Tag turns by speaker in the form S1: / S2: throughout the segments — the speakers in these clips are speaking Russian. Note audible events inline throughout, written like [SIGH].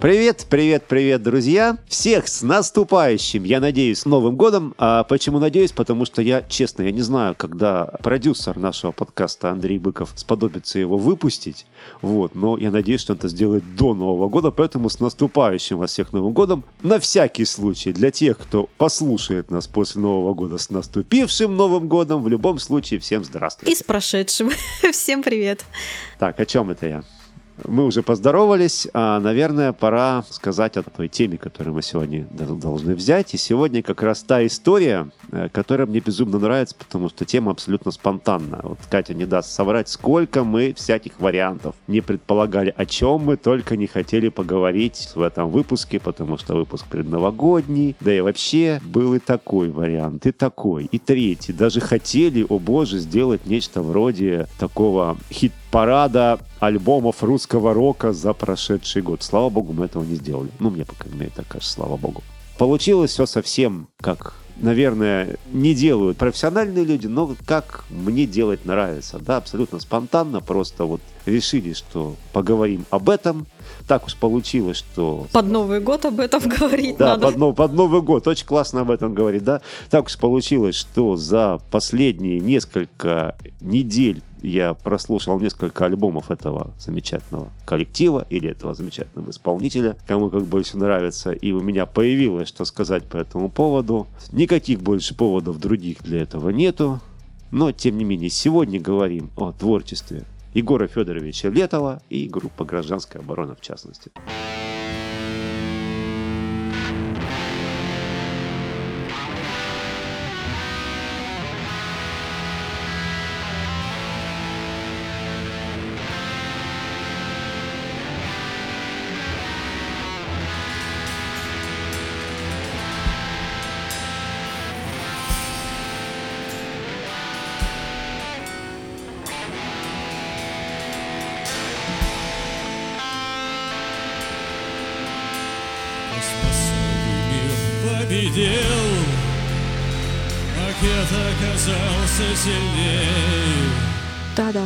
S1: Привет, привет, привет, друзья! Всех с наступающим, я надеюсь, Новым годом. А почему надеюсь? Потому что я, честно, я не знаю, когда продюсер нашего подкаста Андрей Быков сподобится его выпустить. Вот, но я надеюсь, что он это сделает до Нового года, поэтому с наступающим вас всех Новым годом. На всякий случай, для тех, кто послушает нас после Нового года с наступившим Новым годом, в любом случае, всем здравствуйте.
S2: И с прошедшим. [LAUGHS] Всем привет.
S1: Так, о чем это я? Мы уже поздоровались, а, наверное, пора сказать о той теме, которую мы сегодня должны взять. И сегодня как раз та история, которая мне безумно нравится, потому что тема абсолютно спонтанная. Вот Катя не даст соврать, сколько мы всяких вариантов не предполагали, о чем мы только не хотели поговорить в этом выпуске, потому что выпуск предновогодний, да и вообще был и такой вариант, и такой, и третий. Даже хотели, о боже, сделать нечто вроде такого хит-парада альбомов русского рока за прошедший год. Слава богу, мы этого не сделали. Ну, мне, по крайней мере, так кажется, слава богу. Получилось все совсем как наверное, не делают профессиональные люди, но как мне делать нравится. Да, абсолютно спонтанно, просто вот решили, что поговорим об этом. Так уж получилось, что...
S2: Под Новый год об этом говорить
S1: да,
S2: надо.
S1: Под, под Новый год. Очень классно об этом говорить, да. Так уж получилось, что за последние несколько недель я прослушал несколько альбомов этого замечательного коллектива или этого замечательного исполнителя, кому как больше нравится, и у меня появилось что сказать по этому поводу. Никаких больше поводов других для этого нету, но тем не менее сегодня говорим о творчестве Егора Федоровича Летова и группы «Гражданская оборона» в частности.
S3: Оказался сильнее.
S2: Та-да.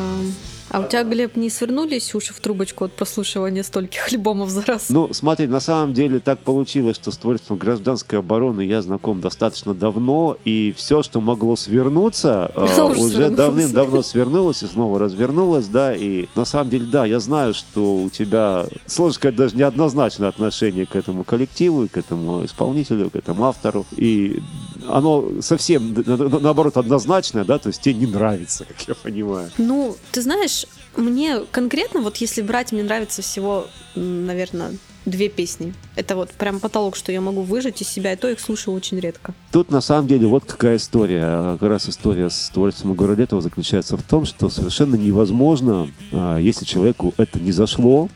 S2: А у тебя, Глеб, не свернулись уши в трубочку от прослушивания стольких [LAUGHS] альбомов за раз?
S1: Ну, смотри, на самом деле так получилось, что с творчеством гражданской обороны я знаком достаточно давно, и все, что могло свернуться, [LAUGHS] э, уже давным-давно свернулось и снова развернулось, да, и на самом деле, да, я знаю, что у тебя, сложно сказать, даже неоднозначное отношение к этому коллективу, к этому исполнителю, к этому автору, и оно совсем, наоборот, однозначное, да, то есть тебе не нравится, как я понимаю.
S2: Ну, ты знаешь, мне конкретно, вот если брать, мне нравится всего, наверное, две песни. Это вот прям потолок, что я могу выжать из себя, и то их слушаю очень редко.
S1: Тут на самом деле вот какая история. Как раз история с творчеством Городетова заключается в том, что совершенно невозможно, а, если человеку это не зашло,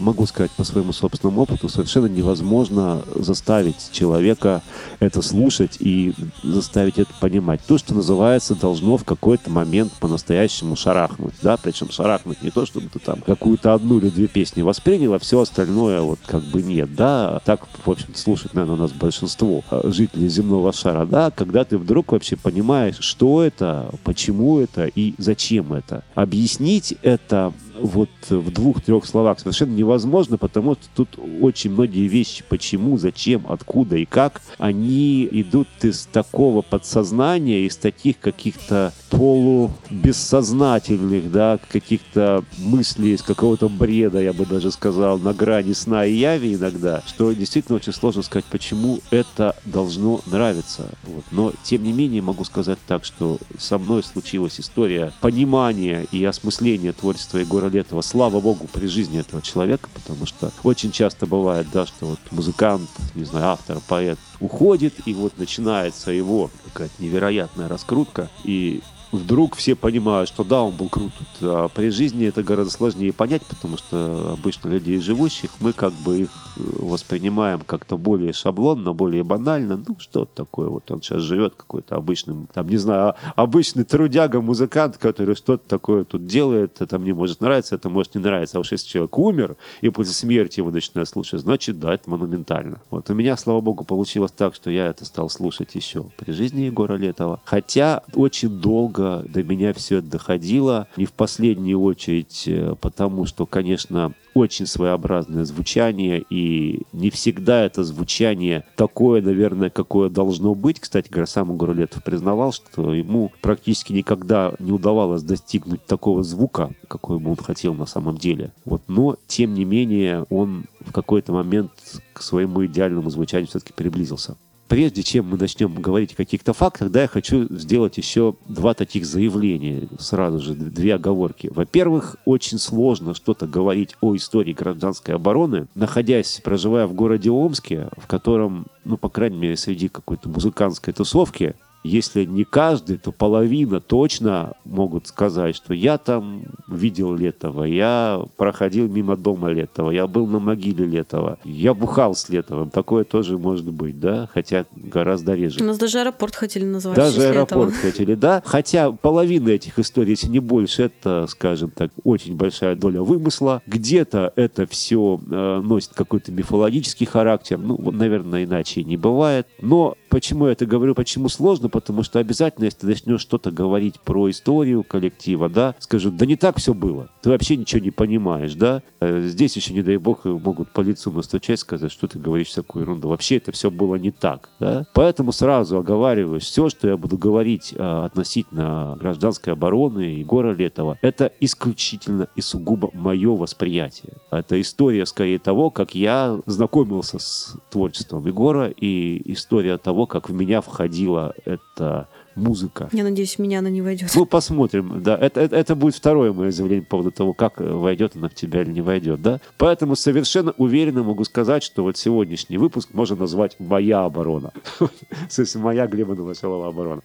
S1: могу сказать по своему собственному опыту, совершенно невозможно заставить человека это слушать и заставить это понимать. То, что называется, должно в какой-то момент по-настоящему шарахнуть, да, причем шарахнуть не то, чтобы ты там какую-то одну или две песни воспринял, а все остальное вот как бы нет, да, так, в общем слушать, наверное, у нас большинство э, жителей земного шара, да, когда ты вдруг вообще понимаешь, что это, почему это и зачем это. Объяснить это вот в двух-трех словах совершенно невозможно, потому что тут очень многие вещи, почему, зачем, откуда и как, они идут из такого подсознания, из таких каких-то полубессознательных, да, каких-то мыслей, из какого-то бреда, я бы даже сказал, на грани сна и яви иногда, что действительно очень сложно сказать, почему это должно нравиться. Вот. Но, тем не менее, могу сказать так, что со мной случилась история понимания и осмысления творчества Егора Летова, слава богу, при жизни этого человека, потому что очень часто бывает, да, что вот музыкант, не знаю, автор, поэт уходит, и вот начинается его какая-то невероятная раскрутка, и вдруг все понимают, что да, он был крут. А при жизни это гораздо сложнее понять, потому что обычно людей живущих, мы как бы их э, воспринимаем как-то более шаблонно, более банально. Ну, что такое, вот он сейчас живет какой-то обычным, там, не знаю, а, обычный трудяга, музыкант, который что-то такое тут делает, это мне может нравиться, это может не нравиться. А уж если человек умер, и после смерти его начинают слушать, значит, да, это монументально. Вот у меня, слава богу, получилось так, что я это стал слушать еще при жизни Егора Летова. Хотя очень долго долго до меня все это доходило. Не в последнюю очередь э, потому, что, конечно, очень своеобразное звучание, и не всегда это звучание такое, наверное, какое должно быть. Кстати говоря, сам Егор Летов признавал, что ему практически никогда не удавалось достигнуть такого звука, какой бы он хотел на самом деле. Вот. Но, тем не менее, он в какой-то момент к своему идеальному звучанию все-таки приблизился прежде чем мы начнем говорить о каких-то фактах, да, я хочу сделать еще два таких заявления, сразу же две оговорки. Во-первых, очень сложно что-то говорить о истории гражданской обороны, находясь, проживая в городе Омске, в котором, ну, по крайней мере, среди какой-то музыкантской тусовки, если не каждый, то половина точно могут сказать, что я там видел Летова, я проходил мимо дома Летова, я был на могиле Летова, я бухал с Летовым. Такое тоже может быть, да, хотя гораздо реже.
S2: У нас даже аэропорт хотели назвать.
S1: Даже аэропорт этого. хотели, да. Хотя половина этих историй, если не больше, это, скажем так, очень большая доля вымысла. Где-то это все э, носит какой-то мифологический характер. Ну, наверное, иначе не бывает. Но почему я это говорю, почему сложно? Потому что обязательно, если ты начнешь что-то говорить про историю коллектива, да, скажут, да не так все было. Ты вообще ничего не понимаешь, да. Э, здесь еще, не дай бог, могут по лицу настучать, сказать, что ты говоришь всякую ерунду. Вообще это все было не так, да. Поэтому сразу оговариваюсь, все, что я буду говорить а, относительно гражданской обороны Егора Летова, это исключительно и сугубо мое восприятие. Это история, скорее, того, как я знакомился с творчеством Егора и история того, как в меня входила эта музыка.
S2: Я надеюсь, меня она не войдет.
S1: Ну, посмотрим, да. Это, это, это будет второе мое заявление по поводу того, как войдет она в тебя или не войдет, да. Поэтому совершенно уверенно могу сказать, что вот сегодняшний выпуск можно назвать «Моя оборона». [LAUGHS] В смысле, моя Глеба Новоселова оборона.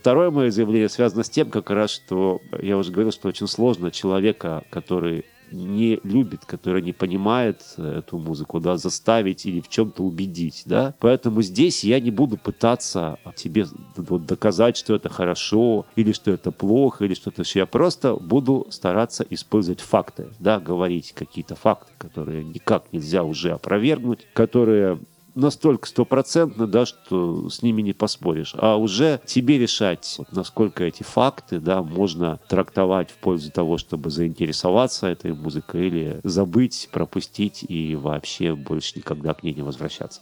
S1: Второе мое заявление связано с тем, как раз, что я уже говорил, что очень сложно человека, который не любит, который не понимает эту музыку, да, заставить или в чем-то убедить, да. Поэтому здесь я не буду пытаться тебе вот, доказать, что это хорошо, или что это плохо, или что-то еще. Я просто буду стараться использовать факты, да, говорить какие-то факты, которые никак нельзя уже опровергнуть, которые настолько стопроцентно, да, что с ними не поспоришь. А уже тебе решать, вот, насколько эти факты, да, можно трактовать в пользу того, чтобы заинтересоваться этой музыкой или забыть, пропустить и вообще больше никогда к ней не возвращаться.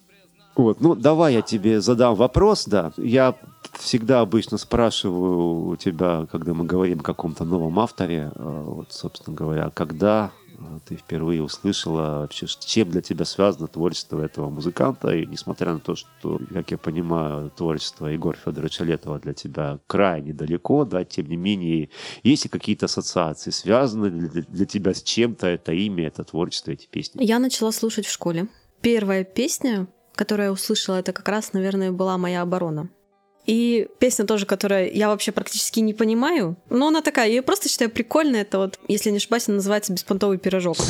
S1: Вот, ну давай я тебе задам вопрос, да. Я всегда обычно спрашиваю у тебя, когда мы говорим о каком-то новом авторе, э, вот, собственно говоря, когда ты впервые услышала вообще, чем для тебя связано творчество этого музыканта, и несмотря на то, что, как я понимаю, творчество Егора Федоровича Летова для тебя крайне далеко, да, тем не менее, есть ли какие-то ассоциации, связаны для, для тебя с чем-то это имя, это творчество, эти песни?
S2: Я начала слушать в школе. Первая песня, которую я услышала, это как раз, наверное, была «Моя оборона». И песня тоже, которую я вообще практически не понимаю, но она такая, я просто считаю прикольной. Это вот, если не ошибаюсь, она называется «Беспонтовый пирожок». [LAUGHS]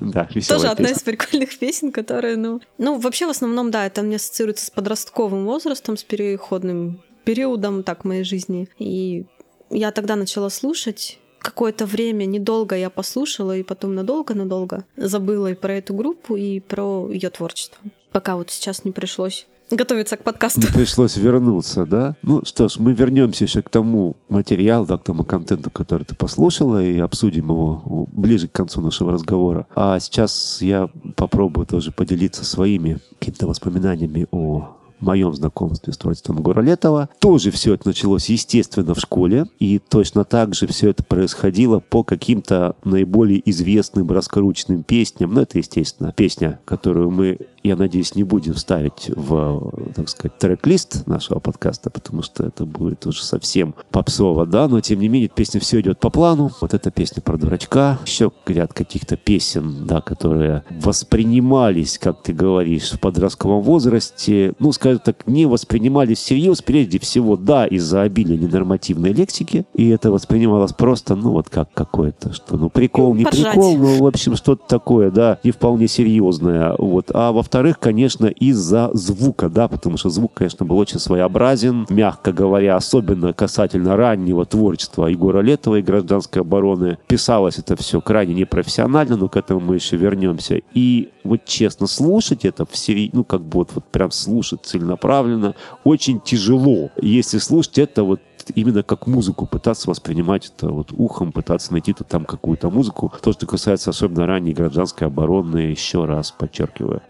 S1: Да,
S2: Тоже одна из прикольных песен, которая, ну... Ну, вообще, в основном, да, это мне ассоциируется с подростковым возрастом, с переходным периодом так моей жизни. И я тогда начала слушать, какое-то время, недолго я послушала, и потом надолго-надолго забыла и про эту группу, и про ее творчество. Пока вот сейчас не пришлось готовиться к подкасту.
S1: Не пришлось вернуться, да? Ну что ж, мы вернемся еще к тому материалу, да, к тому контенту, который ты послушала, и обсудим его ближе к концу нашего разговора. А сейчас я попробую тоже поделиться своими какими-то воспоминаниями о моем знакомстве с творчеством Егора Летова. Тоже все это началось, естественно, в школе. И точно так же все это происходило по каким-то наиболее известным раскрученным песням. Ну, это, естественно, песня, которую мы я надеюсь, не будем ставить в, так сказать, трек-лист нашего подкаста, потому что это будет уже совсем попсово, да, но тем не менее песня все идет по плану. Вот эта песня про дурачка, еще ряд каких-то песен, да, которые воспринимались, как ты говоришь, в подростковом возрасте, ну, скажем так, не воспринимались всерьез, прежде всего, да, из-за обилия ненормативной лексики, и это воспринималось просто, ну, вот как какое-то, что, ну, прикол, не
S2: Поржать.
S1: прикол, но, в общем, что-то такое, да, не вполне серьезное, вот, а во во-вторых, конечно, из-за звука, да, потому что звук, конечно, был очень своеобразен, мягко говоря, особенно касательно раннего творчества Егора Летова и гражданской обороны. Писалось это все крайне непрофессионально, но к этому мы еще вернемся. И вот честно, слушать это в серии, ну, как бы вот, вот прям слушать целенаправленно, очень тяжело. Если слушать это вот именно как музыку, пытаться воспринимать это вот ухом, пытаться найти тут там какую-то музыку. То, что касается особенно ранней гражданской обороны, еще раз подчеркиваю.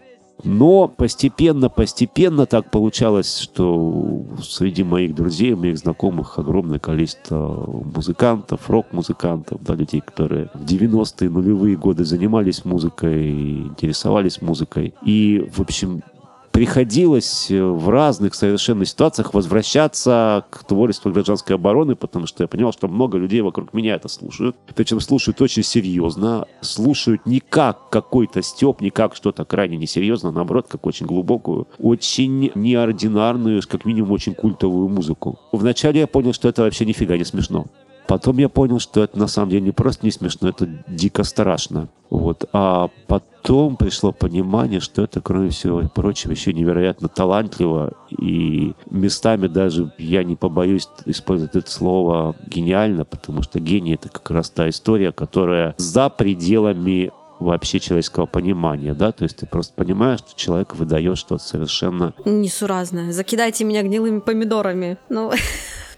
S1: Но постепенно, постепенно так получалось, что среди моих друзей, моих знакомых огромное количество музыкантов, рок-музыкантов, да, людей, которые в 90-е нулевые годы занимались музыкой, интересовались музыкой. И, в общем, приходилось э, в разных совершенно ситуациях возвращаться к творчеству гражданской обороны, потому что я понял, что много людей вокруг меня это слушают. Причем слушают очень серьезно, слушают не как какой-то степ, не как что-то крайне несерьезно, а наоборот, как очень глубокую, очень неординарную, как минимум очень культовую музыку. Вначале я понял, что это вообще нифига не смешно. Потом я понял, что это на самом деле не просто не смешно, это дико страшно. Вот. А потом пришло понимание, что это, кроме всего прочего, еще невероятно талантливо. И местами даже, я не побоюсь использовать это слово, гениально, потому что гений — это как раз та история, которая за пределами вообще человеческого понимания, да, то есть ты просто понимаешь, что человек выдает что-то совершенно...
S2: Несуразное. Закидайте меня гнилыми помидорами. Ну... [LAUGHS]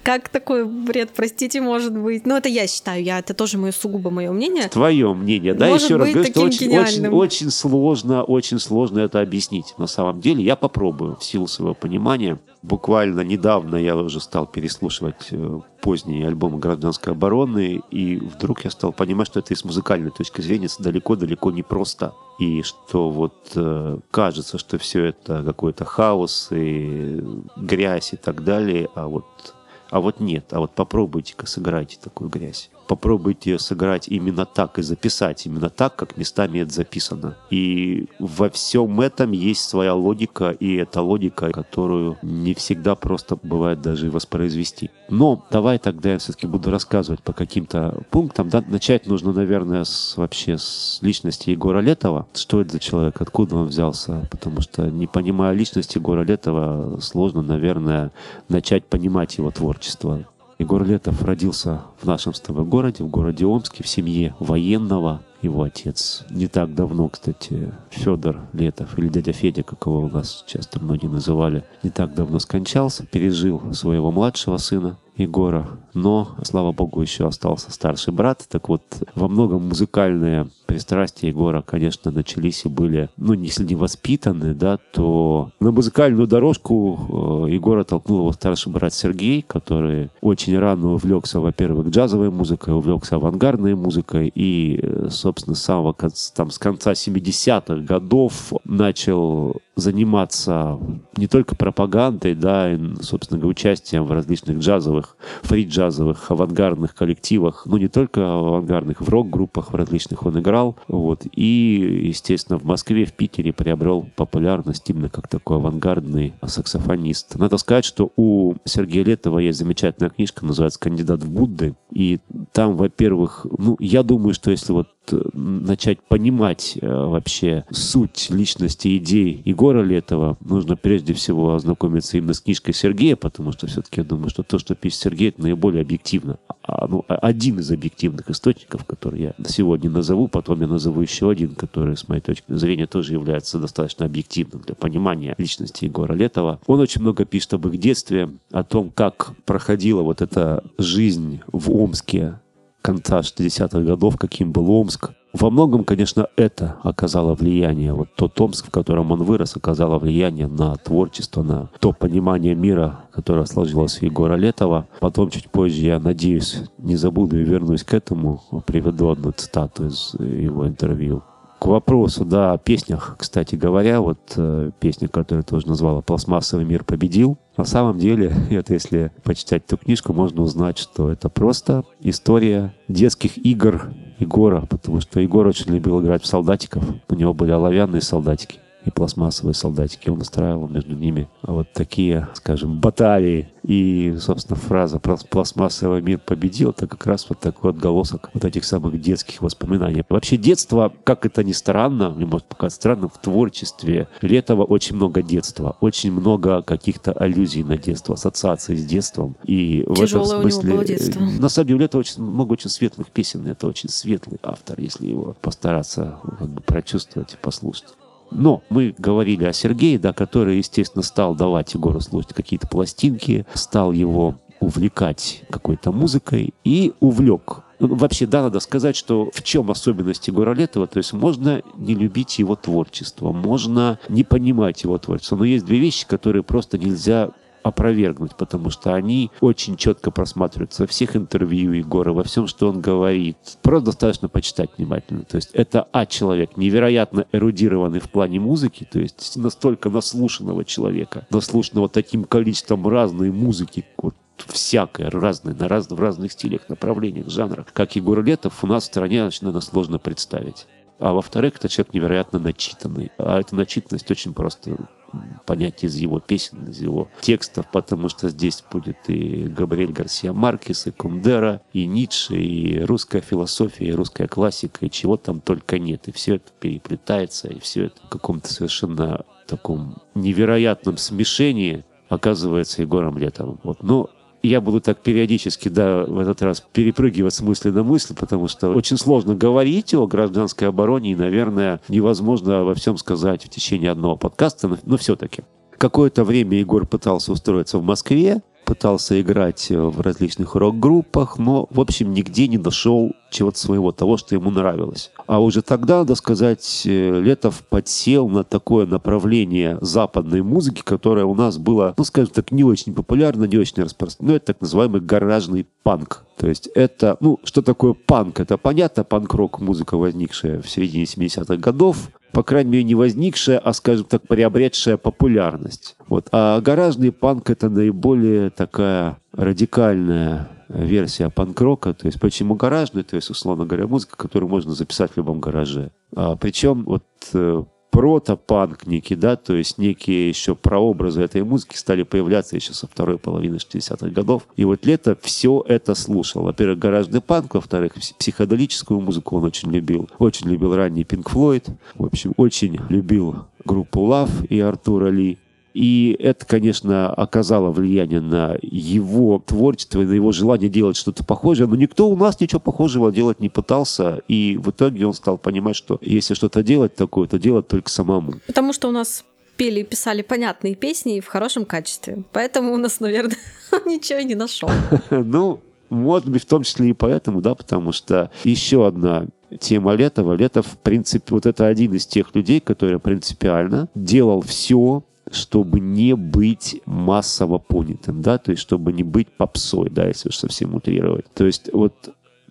S2: Как такой бред, простите, может быть? Ну, это я считаю, я, это тоже мое сугубо мое мнение.
S1: Твое мнение, да,
S2: может
S1: еще раз говорю, что очень, очень, очень сложно, очень сложно это объяснить. На самом деле я попробую в силу своего понимания. Буквально недавно я уже стал переслушивать э, поздние альбомы гражданской обороны, и вдруг я стал понимать, что это и с музыкальной точки зрения далеко-далеко не просто. И что вот э, кажется, что все это какой-то хаос и грязь и так далее, а вот а вот нет, а вот попробуйте-ка сыграйте такую грязь. Попробуйте сыграть именно так и записать именно так, как местами это записано. И во всем этом есть своя логика, и эта логика, которую не всегда просто бывает даже воспроизвести. Но давай тогда я все-таки буду рассказывать по каким-то пунктам. Да? Начать нужно, наверное, с, вообще с личности Егора Летова. Что это за человек, откуда он взялся? Потому что не понимая личности Егора Летова, сложно, наверное, начать понимать его творчество. Егор Летов родился в нашем с тобой городе, в городе Омске, в семье военного. Его отец не так давно, кстати, Федор Летов, или дядя Федя, как его у нас часто многие называли, не так давно скончался, пережил своего младшего сына, Егора, но, слава богу, еще остался старший брат. Так вот, во многом музыкальные пристрастия Егора, конечно, начались и были, ну, если не воспитаны, да, то на музыкальную дорожку э, Егора толкнул его старший брат Сергей, который очень рано увлекся, во-первых, джазовой музыкой, увлекся авангардной музыкой и, э, собственно, с самого кон- там, с конца 70-х годов начал заниматься не только пропагандой, да, и, собственно говоря, участием в различных джазовых, фри-джазовых, авангардных коллективах, ну, не только авангардных, в рок-группах в различных он играл, вот, и, естественно, в Москве, в Питере приобрел популярность именно как такой авангардный саксофонист. Надо сказать, что у Сергея Летова есть замечательная книжка, называется «Кандидат в Будды», и там, во-первых, ну, я думаю, что если вот э, начать понимать э, вообще суть личности идей Егора Летова, нужно прежде всего ознакомиться именно с книжкой Сергея, потому что все-таки я думаю, что то, что пишет Сергей, это наиболее объективно. А, ну, а- один из объективных источников, который я сегодня назову, потом я назову еще один, который, с моей точки зрения, тоже является достаточно объективным для понимания личности Егора Летова. Он очень много пишет об их детстве, о том, как проходила вот эта жизнь в Омске конца 60-х годов, каким был Омск. Во многом, конечно, это оказало влияние. Вот тот Омск, в котором он вырос, оказало влияние на творчество, на то понимание мира, которое сложилось у Егора Летова. Потом, чуть позже, я надеюсь, не забуду и вернусь к этому. Приведу одну цитату из его интервью. К вопросу, да, о песнях, кстати говоря, вот э, песня, которую тоже назвала «Пластмассовый мир победил», на самом деле, [LAUGHS] это если почитать эту книжку, можно узнать, что это просто история детских игр Егора, потому что Егор очень любил играть в солдатиков. У него были оловянные солдатики и пластмассовые солдатики. Он устраивал между ними вот такие, скажем, баталии. И, собственно, фраза про пластмассовый мир победил, это как раз вот такой отголосок вот этих самых детских воспоминаний. Вообще детство, как это ни странно, мне может показаться странным, в творчестве Летова очень много детства, очень много каких-то аллюзий на детство, ассоциаций с детством. И в этом
S2: Тяжелое у него
S1: смысле,
S2: было детство.
S1: э, на самом деле, Летова очень много очень светлых песен. Это очень светлый автор, если его постараться как бы, прочувствовать и послушать. Но мы говорили о Сергее, да, который, естественно, стал давать Егору слушать какие-то пластинки, стал его увлекать какой-то музыкой и увлек. Ну, Вообще, да, надо сказать, что в чем особенность Егора Летова, то есть можно не любить его творчество, можно не понимать его творчество, но есть две вещи, которые просто нельзя опровергнуть, потому что они очень четко просматриваются во всех интервью Егора, во всем, что он говорит. Просто достаточно почитать внимательно. То есть это А человек, невероятно эрудированный в плане музыки, то есть настолько наслушанного человека, наслушанного таким количеством разной музыки, вот всякое, разное, на раз, в разных стилях, направлениях, жанрах, как Егор Летов, у нас в стране, наверное, сложно представить. А во-вторых, это человек невероятно начитанный. А эта начитанность очень просто понять из его песен, из его текстов, потому что здесь будет и Габриэль Гарсия Маркес, и Кундера, и Ницше, и русская философия, и русская классика, и чего там только нет. И все это переплетается, и все это в каком-то совершенно таком невероятном смешении оказывается Егором Летовым. Вот. Но я буду так периодически, да, в этот раз перепрыгивать с мысли на мысль, потому что очень сложно говорить о гражданской обороне, и, наверное, невозможно во всем сказать в течение одного подкаста, но все-таки. Какое-то время Егор пытался устроиться в Москве, пытался играть в различных рок-группах, но, в общем, нигде не нашел чего-то своего, того, что ему нравилось. А уже тогда, надо сказать, э, Летов подсел на такое направление западной музыки, которое у нас было, ну, скажем так, не очень популярно, не очень распространено. Это так называемый гаражный панк. То есть это, ну, что такое панк? Это понятно, панк-рок музыка, возникшая в середине 70-х годов, по крайней мере, не возникшая, а, скажем так, приобретшая популярность. Вот. А гаражный панк — это наиболее такая радикальная версия панк-рока. То есть почему гаражный? То есть, условно говоря, музыка, которую можно записать в любом гараже. А, причем вот протопанк некий, да, то есть некие еще прообразы этой музыки стали появляться еще со второй половины 60-х годов. И вот Лето все это слушал. Во-первых, гаражный панк, во-вторых, психоделическую музыку он очень любил. Очень любил ранний Пинк Флойд. В общем, очень любил группу Love и Артура Ли. И это, конечно, оказало влияние на его творчество и на его желание делать что-то похожее. Но никто у нас ничего похожего делать не пытался. И в итоге он стал понимать, что если что-то делать такое, то делать только самому.
S2: Потому что у нас пели и писали понятные песни и в хорошем качестве. Поэтому у нас, наверное, [LAUGHS] ничего и не нашел. [LAUGHS]
S1: Ну, может быть, в том числе и поэтому, да, потому что еще одна тема Летова. Летов, в принципе, вот это один из тех людей, который принципиально делал все, чтобы не быть массово понятым, да, то есть чтобы не быть попсой, да, если уж совсем утрировать. То есть вот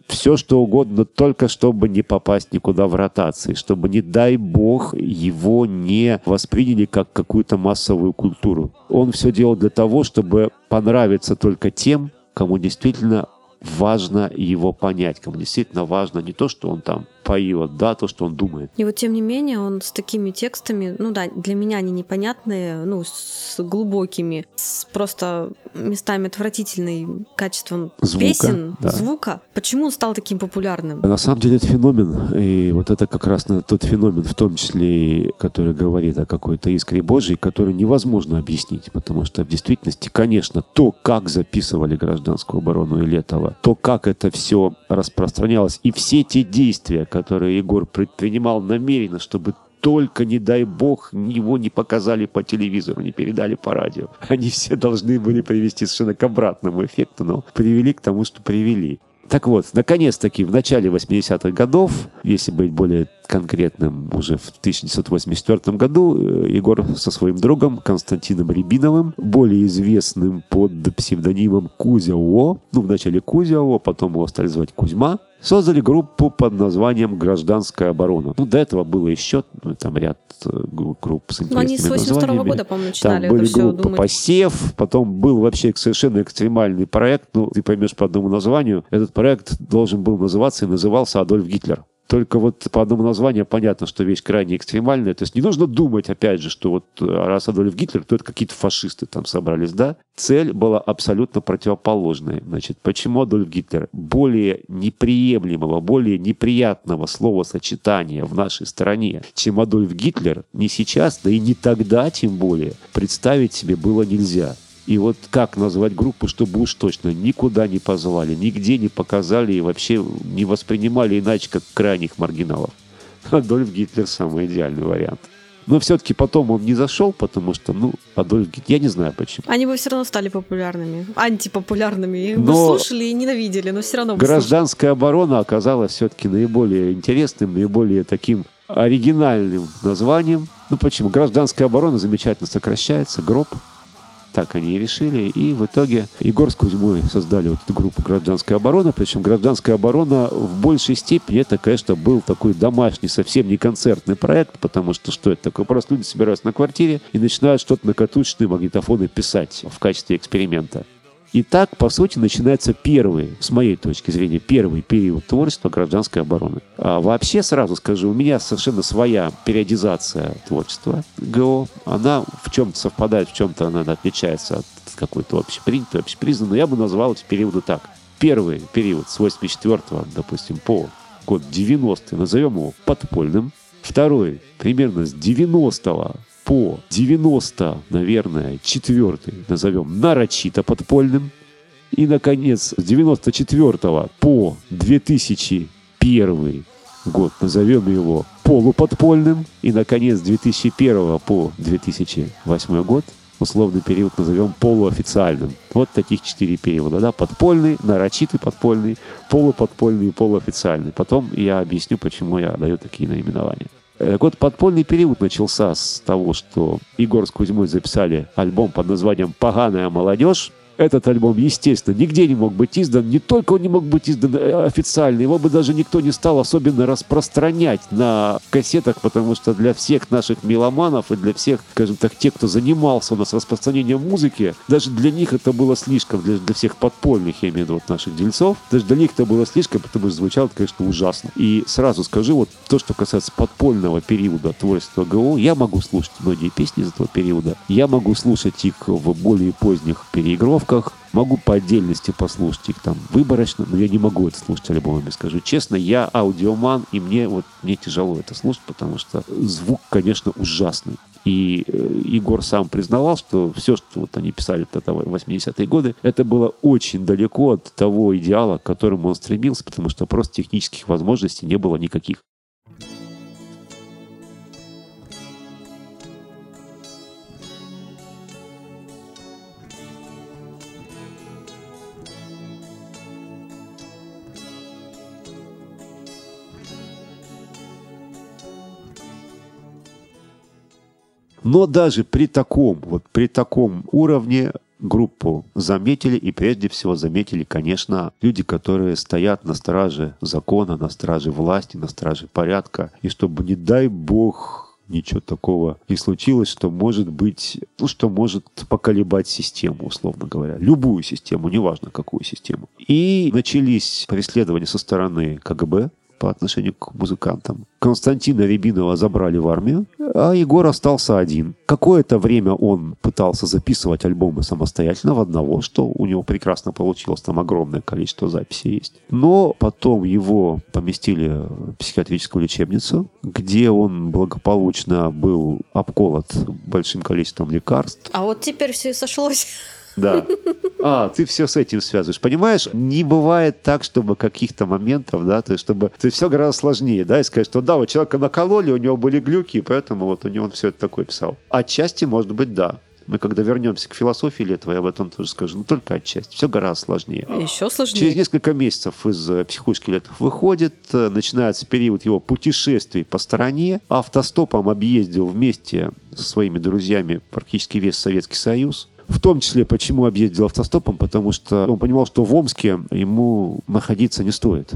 S1: все что угодно, только чтобы не попасть никуда в ротации, чтобы, не дай бог, его не восприняли как какую-то массовую культуру. Он все делал для того, чтобы понравиться только тем, кому действительно важно его понять, кому действительно важно не то, что он там поет, да, то, что он думает.
S2: И вот тем не менее он с такими текстами, ну да, для меня они непонятные, ну, с глубокими, с просто местами отвратительным качеством
S1: Звука,
S2: песен,
S1: да.
S2: звука. Почему он стал таким популярным?
S1: На самом деле это феномен, и вот это как раз тот феномен, в том числе, который говорит о какой-то искре Божьей, который невозможно объяснить, потому что в действительности, конечно, то, как записывали гражданскую оборону и Летова, то, как это все распространялось, и все те действия, которые Егор предпринимал намеренно, чтобы только, не дай бог, его не показали по телевизору, не передали по радио. Они все должны были привести совершенно к обратному эффекту, но привели к тому, что привели. Так вот, наконец-таки, в начале 80-х годов, если быть более конкретным, уже в 1984 году, э, Егор со своим другом Константином Рябиновым, более известным под псевдонимом Кузя О, ну, вначале Кузя О, потом его стали звать Кузьма, создали группу под названием «Гражданская оборона». Ну, до этого было еще ну, там ряд э, гру- групп с
S2: Ну, они
S1: интересными
S2: с 82
S1: названиями.
S2: года, по-моему,
S1: Там
S2: начинали это
S1: были
S2: все
S1: группы
S2: думать.
S1: «Посев», потом был вообще совершенно экстремальный проект, ну, ты поймешь по одному названию. Этот проект должен был называться и назывался «Адольф Гитлер». Только вот по одному названию понятно, что вещь крайне экстремальная. То есть не нужно думать, опять же, что вот э, раз Адольф Гитлер, то это какие-то фашисты там собрались, да? Цель была абсолютно противоположная. Значит, почему Адольф Гитлер? Более неприемлемого, более неприятного словосочетания в нашей стране, чем Адольф Гитлер, не сейчас, да и не тогда, тем более, представить себе было нельзя. И вот как назвать группу, чтобы уж точно никуда не позвали, нигде не показали и вообще не воспринимали иначе, как крайних маргиналов. [LAUGHS] Адольф Гитлер самый идеальный вариант. Но все-таки потом он не зашел, потому что, ну, Адольф Гитлер, я не знаю почему.
S2: Они бы все равно стали популярными, антипопулярными. Их бы
S1: Но
S2: слушали и ненавидели, но все равно бы
S1: Гражданская оборона оказалась все-таки наиболее интересным, наиболее таким оригинальным названием. Ну почему? Гражданская оборона замечательно сокращается, гроб. Так они и решили. И в итоге Егор с Кузьмой создали вот эту группу «Гражданская оборона». Причем «Гражданская оборона» в большей степени это, конечно, был такой домашний, совсем не концертный проект, потому что что это такое? Просто люди собираются на квартире и начинают что-то на катушечные магнитофоны писать в качестве эксперимента. И так, по сути, начинается первый, с моей точки зрения, первый период творчества гражданской обороны. А вообще, сразу скажу, у меня совершенно своя периодизация творчества ГО. Она в чем-то совпадает, в чем-то она отличается от какой-то общепринятой, общепризнанной. Я бы назвал эти периоды так. Первый период с 84 допустим, по год 90 назовем его подпольным. Второй примерно с 90 по 90, наверное, четвертый назовем нарочито подпольным. И, наконец, с 94 по 2001 год назовем его полуподпольным. И, наконец, с 2001 по 2008 год условный период назовем полуофициальным. Вот таких четыре периода. Да? Подпольный, нарочитый подпольный, полуподпольный и полуофициальный. Потом я объясню, почему я даю такие наименования. Так вот, подпольный период начался с того, что Егор с Кузьмой записали альбом под названием «Поганая молодежь». Этот альбом, естественно, нигде не мог быть издан. Не только он не мог быть издан э, официально, его бы даже никто не стал особенно распространять на кассетах, потому что для всех наших меломанов и для всех, скажем так, тех, кто занимался у нас распространением музыки, даже для них это было слишком, для, для всех подпольных, я имею в виду вот наших дельцов, даже для них это было слишком, потому что звучало, конечно, ужасно. И сразу скажу, вот то, что касается подпольного периода творчества ГО, я могу слушать многие песни из этого периода, я могу слушать их в более поздних переигровках, Могу по отдельности послушать их там выборочно, но я не могу это слушать альбомами, скажу честно. Я аудиоман, и мне вот мне тяжело это слушать, потому что звук, конечно, ужасный. И э, Егор сам признавал, что все, что вот они писали в 80-е годы, это было очень далеко от того идеала, к которому он стремился, потому что просто технических возможностей не было никаких. Но даже при таком, вот при таком уровне группу заметили, и прежде всего заметили, конечно, люди, которые стоят на страже закона, на страже власти, на страже порядка, и чтобы, не дай бог, ничего такого не случилось, что может быть, ну, что может поколебать систему, условно говоря. Любую систему, неважно какую систему. И начались преследования со стороны КГБ, по отношению к музыкантам. Константина Рябинова забрали в армию, а Егор остался один. Какое-то время он пытался записывать альбомы самостоятельно в одного, что у него прекрасно получилось, там огромное количество записей есть. Но потом его поместили в психиатрическую лечебницу, где он благополучно был обколот большим количеством лекарств.
S2: А вот теперь все и сошлось.
S1: Да. [LAUGHS] А, ты все с этим связываешь. Понимаешь, не бывает так, чтобы каких-то моментов, да, то есть чтобы... То есть все гораздо сложнее, да, и сказать, что да, вот человека накололи, у него были глюки, и поэтому вот у него он все это такое писал. Отчасти, может быть, да. Мы когда вернемся к философии Летова, я об этом тоже скажу, но только отчасти. Все гораздо сложнее.
S2: Еще сложнее.
S1: Через несколько месяцев из э, психушки Летов выходит, э, начинается период его путешествий по стране, автостопом объездил вместе со своими друзьями практически весь Советский Союз, в том числе, почему объездил автостопом, потому что он понимал, что в Омске ему находиться не стоит,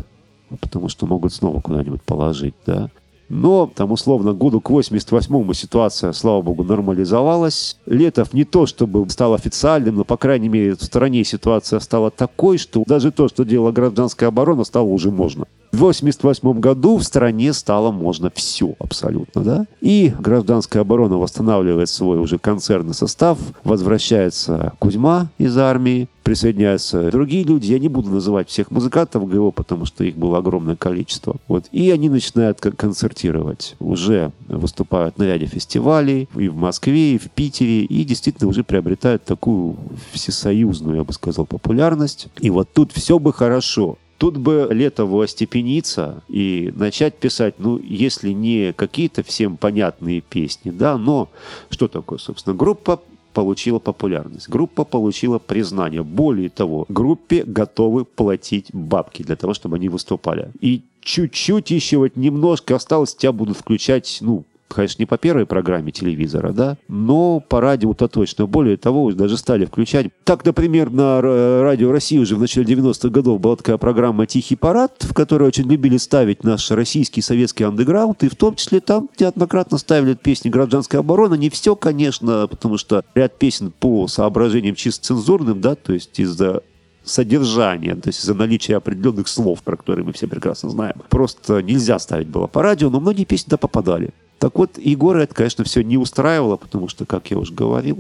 S1: потому что могут снова куда-нибудь положить, да. Но там условно году к 88-му ситуация, слава богу, нормализовалась. Летов не то, чтобы стал официальным, но, по крайней мере, в стране ситуация стала такой, что даже то, что делала гражданская оборона, стало уже можно. В 1988 году в стране стало можно все абсолютно, да? И гражданская оборона восстанавливает свой уже концерный состав, возвращается Кузьма из армии, присоединяются другие люди. Я не буду называть всех музыкантов ГО, потому что их было огромное количество. Вот. И они начинают концертировать. Уже выступают на ряде фестивалей и в Москве, и в Питере, и действительно уже приобретают такую всесоюзную, я бы сказал, популярность. И вот тут все бы хорошо. Тут бы Летову остепениться и начать писать, ну, если не какие-то всем понятные песни, да, но что такое, собственно, группа получила популярность. Группа получила признание. Более того, группе готовы платить бабки для того, чтобы они выступали. И чуть-чуть еще вот немножко осталось, тебя будут включать, ну, конечно, не по первой программе телевизора, да, но по радио-то точно. Более того, даже стали включать. Так, например, на радио России уже в начале 90-х годов была такая программа «Тихий парад», в которой очень любили ставить наш российский советский андеграунд, и в том числе там неоднократно ставили песни гражданской обороны. Не все, конечно, потому что ряд песен по соображениям чисто цензурным, да, то есть из-за содержания, то есть из-за наличия определенных слов, про которые мы все прекрасно знаем. Просто нельзя ставить было по радио, но многие песни туда попадали. Так вот, Егора это, конечно, все не устраивало, потому что, как я уже говорил,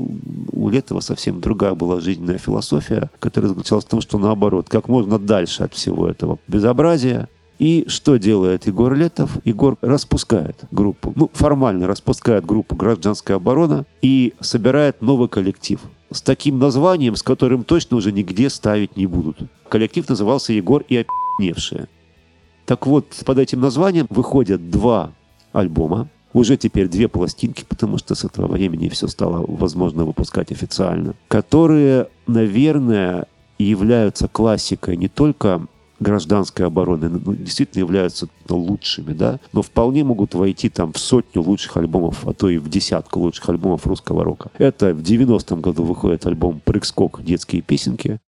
S1: у Летова совсем другая была жизненная философия, которая заключалась в том, что наоборот, как можно дальше от всего этого безобразия. И что делает Егор Летов? Егор распускает группу, ну, формально распускает группу «Гражданская оборона» и собирает новый коллектив с таким названием, с которым точно уже нигде ставить не будут. Коллектив назывался «Егор и опи***невшие». Так вот, под этим названием выходят два альбома, уже теперь две пластинки, потому что с этого времени все стало возможно выпускать официально, которые, наверное, являются классикой не только гражданской обороны ну, действительно являются лучшими, да, но вполне могут войти там в сотню лучших альбомов, а то и в десятку лучших альбомов русского рока. Это в 90-м году выходит альбом «Прыг-скок. Детские песенки».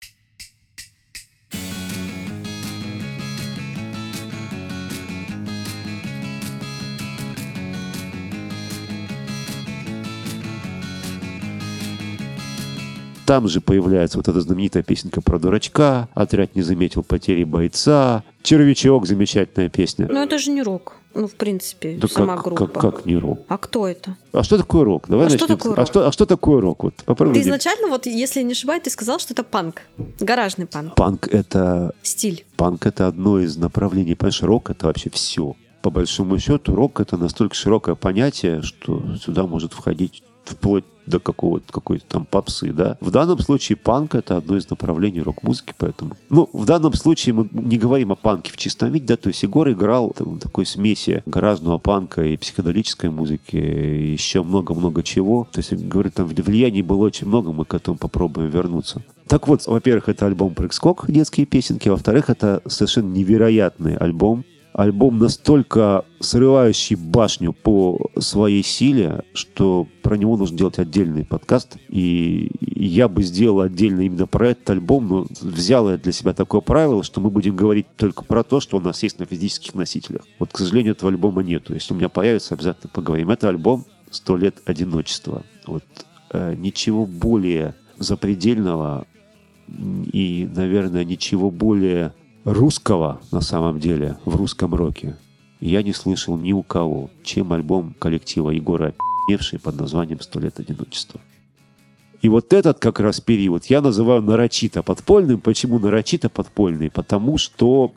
S1: Там же появляется вот эта знаменитая песенка про дурачка, отряд не заметил потери бойца, червячок, замечательная песня.
S2: Но это же не рок. Ну, в принципе, да сама
S1: как,
S2: группа.
S1: Как, как не рок?
S2: А кто это?
S1: А что такое рок? Давай
S2: а
S1: начнем.
S2: Что такое рок?
S1: А, что, а что такое рок? Вот, попробуй.
S2: Ты изначально, вот, если не ошибаюсь, ты сказал, что это панк. Гаражный панк.
S1: Панк — это...
S2: Стиль.
S1: Панк — это одно из направлений. Понимаешь, рок — это вообще все. По большому счету, рок — это настолько широкое понятие, что сюда может входить вплоть до какого-то какой-то там попсы, да. В данном случае панк это одно из направлений рок-музыки, поэтому. Ну, в данном случае мы не говорим о панке в чистом виде, да, то есть Егор играл там, такой смеси гаражного панка и психоделической музыки, и еще много-много чего. То есть, говорю, там влияние было очень много, мы к этому попробуем вернуться. Так вот, во-первых, это альбом «Прыг-скок», детские песенки, во-вторых, это совершенно невероятный альбом, альбом настолько срывающий башню по своей силе, что про него нужно делать отдельный подкаст. И я бы сделал отдельно именно про этот альбом, но взял я для себя такое правило, что мы будем говорить только про то, что у нас есть на физических носителях. Вот, к сожалению, этого альбома нету. Если у меня появится, обязательно поговорим. Это альбом «Сто лет одиночества». Вот э, ничего более запредельного и, наверное, ничего более русского на самом деле в русском роке я не слышал ни у кого, чем альбом коллектива Егора Невший под названием «Сто лет одиночества». И вот этот как раз период я называю нарочито подпольным. Почему нарочито подпольный? Потому что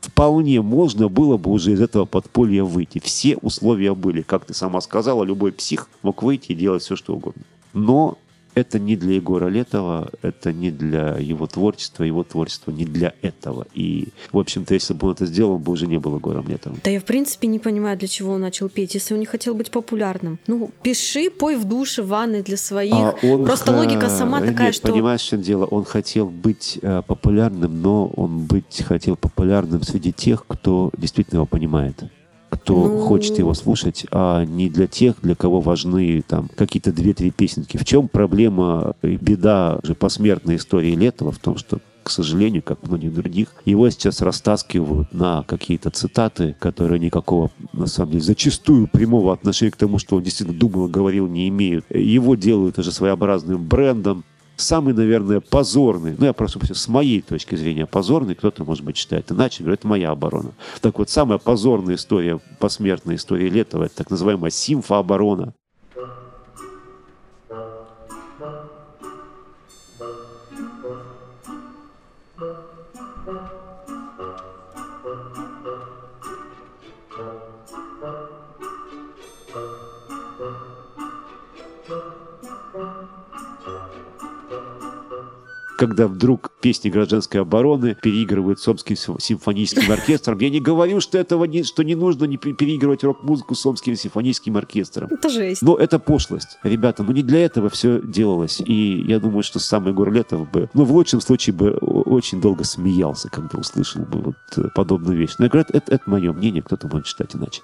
S1: вполне можно было бы уже из этого подполья выйти. Все условия были. Как ты сама сказала, любой псих мог выйти и делать все, что угодно. Но это не для Егора Летова, это не для его творчества, его творчество не для этого. И, в общем-то, если бы он это сделал, он бы уже не был Егором Летовым.
S2: Да я, в принципе, не понимаю, для чего он начал петь, если он не хотел быть популярным. Ну, пиши, пой в душе, в ванной для своих. А он Просто х... логика сама Нет, такая, что...
S1: понимаешь, в чем дело? Он хотел быть э, популярным, но он быть хотел популярным среди тех, кто действительно его понимает кто ну... хочет его слушать, а не для тех, для кого важны там какие-то две-три песенки. В чем проблема и беда же посмертной истории Летова в том, что к сожалению, как многих других, его сейчас растаскивают на какие-то цитаты, которые никакого, на самом деле, зачастую прямого отношения к тому, что он действительно думал, говорил, не имеют. Его делают уже своеобразным брендом, самый, наверное, позорный, ну я прощения, с моей точки зрения позорный, кто-то, может быть, считает иначе, говорит, это моя оборона. Так вот, самая позорная история, посмертная история Летова, это так называемая симфооборона. Когда вдруг песни гражданской обороны переигрывают с Омским симфоническим оркестром. Я не говорю, что этого не, что не нужно не переигрывать рок-музыку с Омским симфоническим оркестром.
S2: Это жесть.
S1: Но это пошлость. Ребята, ну не для этого все делалось. И я думаю, что сам Егор Летов бы, ну в лучшем случае бы очень долго смеялся, когда услышал бы вот э, подобную вещь. Но я говорю, это, это мое мнение, кто-то может считать иначе.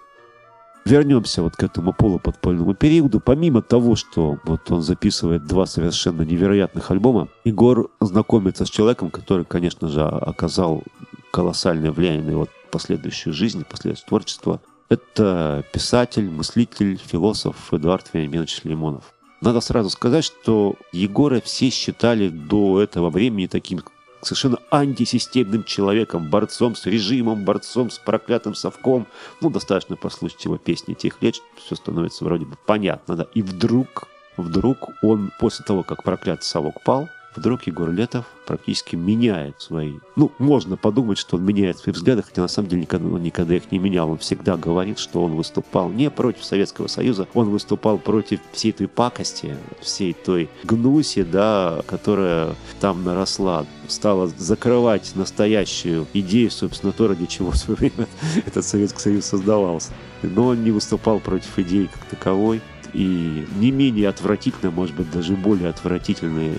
S1: Вернемся вот к этому полуподпольному периоду. Помимо того, что вот он записывает два совершенно невероятных альбома, Егор знакомится с человеком, который, конечно же, оказал колоссальное влияние на его последующую жизнь, последующее творчество. Это писатель, мыслитель, философ Эдуард Вениаминович Лимонов. Надо сразу сказать, что Егора все считали до этого времени таким совершенно антисистемным человеком, борцом с режимом, борцом с проклятым совком. Ну, достаточно послушать его песни тех лет, все становится вроде бы понятно, да. И вдруг, вдруг он после того, как проклятый совок пал, вдруг Егор Летов практически меняет свои... Ну, можно подумать, что он меняет свои взгляды, хотя на самом деле никогда, он никогда их не менял. Он всегда говорит, что он выступал не против Советского Союза, он выступал против всей той пакости, всей той гнуси, да, которая там наросла, стала закрывать настоящую идею, собственно, то, ради чего в свое время [LAUGHS] этот Советский Союз создавался. Но он не выступал против идеи как таковой и не менее отвратительно, может быть, даже более отвратительные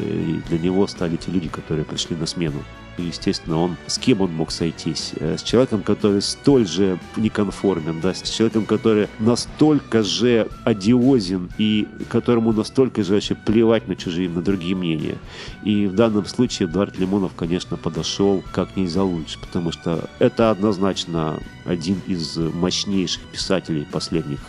S1: для него стали те люди, которые пришли на смену. И, естественно, он с кем он мог сойтись? Э, с человеком, который столь же неконформен, да, с человеком, который настолько же одиозен и которому настолько же вообще плевать на чужие, на другие мнения. И в данном случае Эдуард Лимонов, конечно, подошел как нельзя лучше, потому что это однозначно один из мощнейших писателей последних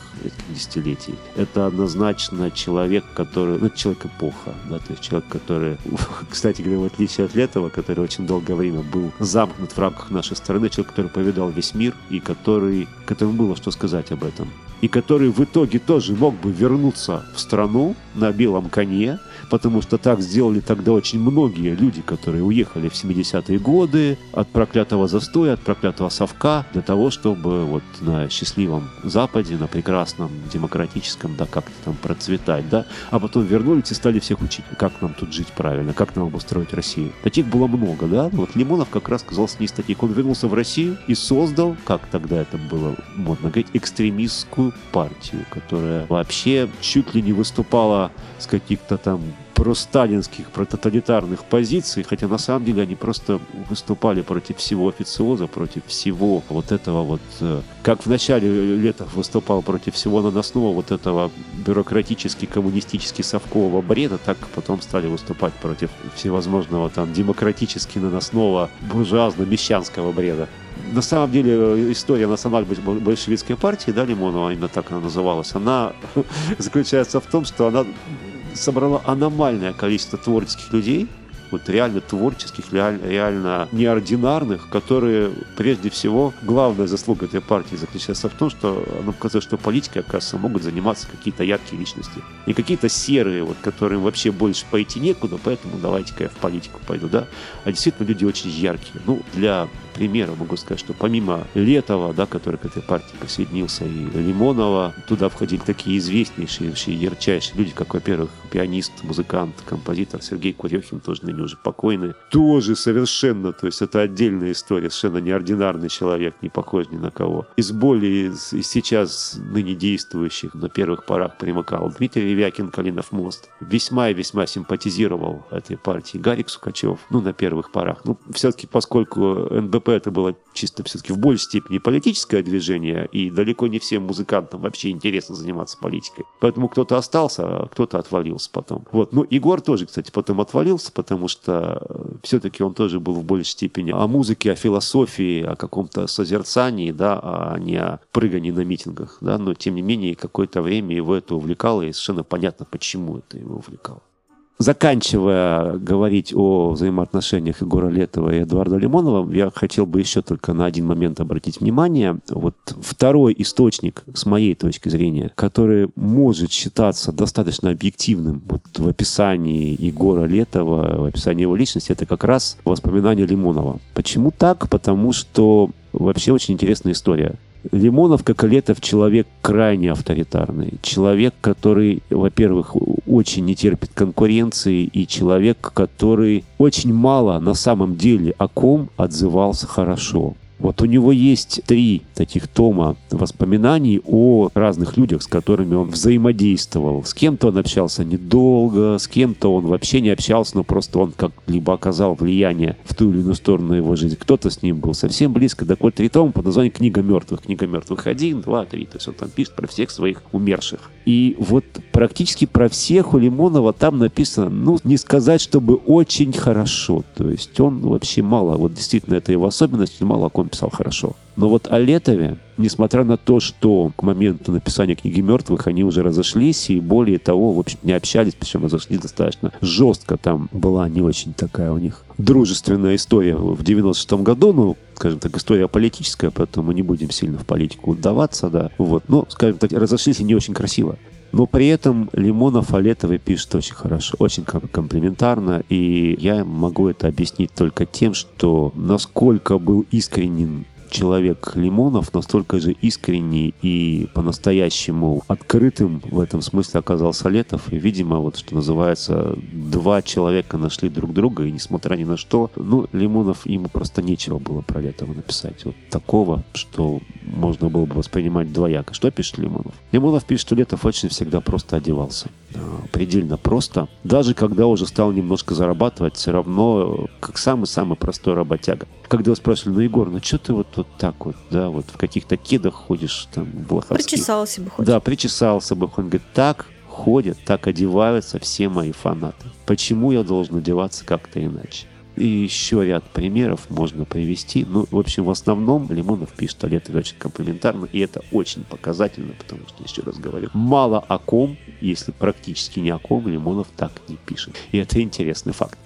S1: десятилетий. Это однозначно человек, который... Ну, человек эпоха, да, то есть человек, который, [LAUGHS] кстати говоря, в отличие от Летова, который очень долгое время был замкнут в рамках нашей страны, человек, который повидал весь мир и который, которому было что сказать об этом. И который в итоге тоже мог бы вернуться в страну на белом коне, потому что так сделали тогда очень многие люди, которые уехали в 70-е годы от проклятого застоя, от проклятого совка, для того, чтобы вот на счастливом Западе, на прекрасном демократическом, да, как-то там процветать, да, а потом вернулись и стали всех учить, как нам тут жить правильно, как нам обустроить Россию. Таких было много, да, вот Лимонов как раз казался не из таких. Он вернулся в Россию и создал, как тогда это было модно говорить, экстремистскую партию, которая вообще чуть ли не выступала с каких-то там просталинских, прототалитарных позиций, хотя на самом деле они просто выступали против всего официоза, против всего вот этого вот, э, как в начале лета выступал против всего наносного вот этого бюрократически коммунистически совкового бреда, так потом стали выступать против всевозможного там демократически наносного буржуазно-мещанского бреда. На самом деле э, история национально-большевистской партии, да, Лимонова, именно так она называлась, она [LAUGHS] заключается в том, что она собрала аномальное количество творческих людей, вот реально творческих, реально, реально неординарных, которые прежде всего главная заслуга этой партии заключается в том, что она показывает, что политикой, оказывается, могут заниматься какие-то яркие личности. Не какие-то серые, вот, которым вообще больше пойти некуда, поэтому давайте-ка я в политику пойду, да. А действительно люди очень яркие. Ну, для примера могу сказать, что помимо Летова, да, который к этой партии присоединился, и Лимонова, туда входили такие известнейшие, вообще ярчайшие люди, как, во-первых, пианист, музыкант, композитор Сергей Курехин, тоже ныне уже покойный. Тоже совершенно, то есть это отдельная история, совершенно неординарный человек, не похож ни на кого. Из более из, из сейчас ныне действующих на первых порах примыкал Дмитрий Ревякин, Калинов мост. Весьма и весьма симпатизировал этой партии Гарик Сукачев, ну, на первых порах. Ну, все-таки, поскольку НБП КП это было чисто все-таки в большей степени политическое движение, и далеко не всем музыкантам вообще интересно заниматься политикой. Поэтому кто-то остался, а кто-то отвалился потом. Вот. Ну, Егор тоже, кстати, потом отвалился, потому что э, все-таки он тоже был в большей степени о музыке, о философии, о каком-то созерцании, да, а не о прыгании на митингах, да, но тем не менее какое-то время его это увлекало, и совершенно понятно, почему это его увлекало заканчивая говорить о взаимоотношениях Егора Летова и Эдуарда Лимонова, я хотел бы еще только на один момент обратить внимание. Вот второй источник, с моей точки зрения, который может считаться достаточно объективным вот в описании Егора Летова, в описании его личности, это как раз воспоминания Лимонова. Почему так? Потому что вообще очень интересная история. Лимонов, как и Летов, человек крайне авторитарный. Человек, который, во-первых, очень не терпит конкуренции, и человек, который очень мало на самом деле о ком отзывался хорошо. Вот у него есть три таких тома воспоминаний о разных людях, с которыми он взаимодействовал. С кем-то он общался недолго, с кем-то он вообще не общался, но просто он как-либо оказал влияние в ту или иную сторону его жизни. Кто-то с ним был совсем близко. Так вот, три тома под названием «Книга мертвых». «Книга мертвых» один, два, три. То есть он там пишет про всех своих умерших. И вот практически про всех у Лимонова там написано, ну, не сказать, чтобы очень хорошо. То есть он вообще мало, вот действительно это его особенность, мало о ком писал хорошо. Но вот о Летове, несмотря на то, что к моменту написания книги мертвых они уже разошлись, и более того, в общем, не общались, причем разошлись достаточно жестко. Там была не очень такая у них дружественная история в 96-м году, ну, скажем так, история политическая, поэтому мы не будем сильно в политику удаваться, да. Вот, но, скажем так, разошлись и не очень красиво. Но при этом Лимонов Алетовый пишет очень хорошо, очень комплиментарно, и я могу это объяснить только тем, что насколько был искренен человек Лимонов настолько же искренний и по-настоящему открытым в этом смысле оказался Летов. И, видимо, вот что называется, два человека нашли друг друга, и несмотря ни на что, ну, Лимонов, ему просто нечего было про Летова написать. Вот такого, что можно было бы воспринимать двояко. Что пишет Лимонов? Лимонов пишет, что Летов очень всегда просто одевался. Предельно просто. Даже когда уже стал немножко зарабатывать, все равно как самый-самый простой работяга. Когда спрашивали, ну, Егор, ну что ты вот, вот так вот, да, вот в каких-то кедах ходишь, там, в лоховских.
S2: Причесался бы хоть.
S1: Да, причесался бы. Он говорит, так ходят, так одеваются все мои фанаты. Почему я должен одеваться как-то иначе? И еще ряд примеров можно привести. Ну, в общем, в основном Лимонов пишет о Летове очень комплиментарно, и это очень показательно, потому что, еще раз говорю, мало о ком, если практически ни о ком, Лимонов так не пишет. И это интересный факт.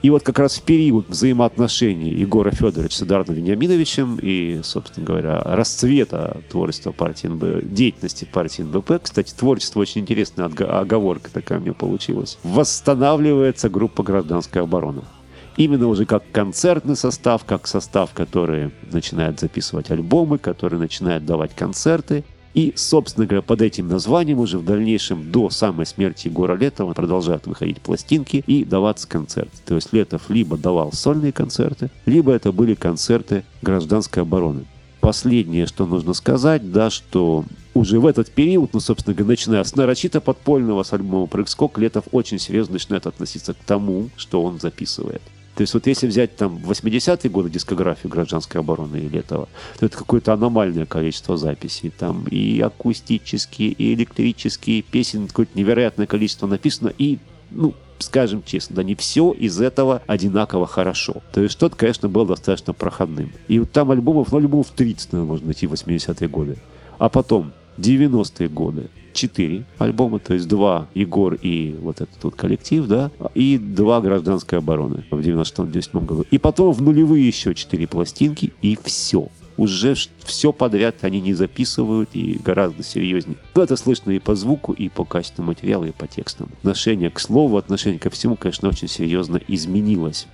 S1: И вот как раз в период взаимоотношений Егора Федоровича с Эдуардом Вениаминовичем и, собственно говоря, расцвета творчества партии НБ, деятельности партии НБП, кстати, творчество очень интересная оговорка такая у меня получилась, восстанавливается группа гражданской обороны именно уже как концертный состав, как состав, который начинает записывать альбомы, который начинает давать концерты. И, собственно говоря, под этим названием уже в дальнейшем до самой смерти Егора Летова продолжают выходить пластинки и даваться концерты. То есть Летов либо давал сольные концерты, либо это были концерты гражданской обороны. Последнее, что нужно сказать, да, что уже в этот период, ну, собственно говоря, начиная с нарочито подпольного, с альбома «Прыг-скок», Летов очень серьезно начинает относиться к тому, что он записывает. То есть вот если взять там 80-е годы дискографию гражданской обороны или этого, то это какое-то аномальное количество записей. Там и акустические, и электрические песен, какое-то невероятное количество написано. И, ну, скажем честно, да не все из этого одинаково хорошо. То есть что-то, конечно, было достаточно проходным. И вот там альбомов, ну, альбомов 30, наверное, можно найти в 80-е годы. А потом 90-е годы. Четыре альбома, то есть два Егор и вот этот вот коллектив, да, и два гражданской обороны в 96-97 году. И потом в нулевые еще четыре пластинки, и все уже все подряд они не записывают и гораздо серьезнее. Но это слышно и по звуку, и по качеству материала, и по текстам. Отношение к слову, отношение ко всему, конечно, очень серьезно изменилось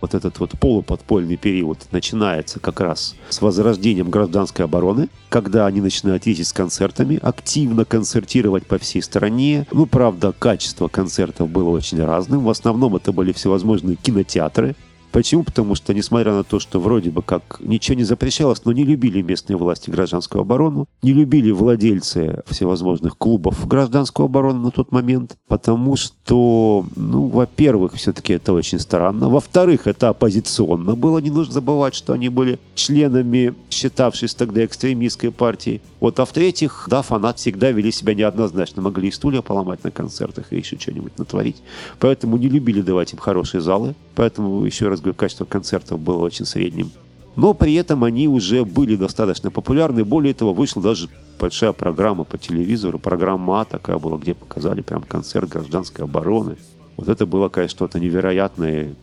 S1: вот этот вот полуподпольный период начинается как раз с возрождением гражданской обороны, когда они начинают ездить с концертами, активно концертировать по всей стране. Ну, правда, качество концертов было очень разным. В основном это были всевозможные кинотеатры, Почему? Потому что, несмотря на то, что вроде бы как ничего не запрещалось, но не любили местные власти гражданскую оборону, не любили владельцы всевозможных клубов гражданскую оборону на тот момент, потому что, ну, во-первых, все-таки это очень странно, во-вторых, это оппозиционно было, не нужно забывать, что они были членами, считавшись тогда экстремистской партии, вот, а в-третьих, да, фанат всегда вели себя неоднозначно, могли и стулья поломать на концертах и еще что-нибудь натворить, поэтому не любили давать им хорошие залы, поэтому, еще раз говорю, качество концертов было очень средним. Но при этом они уже были достаточно популярны. Более того, вышла даже большая программа по телевизору, программа такая была, где показали прям концерт гражданской обороны. Вот это было, конечно, что-то невероятное,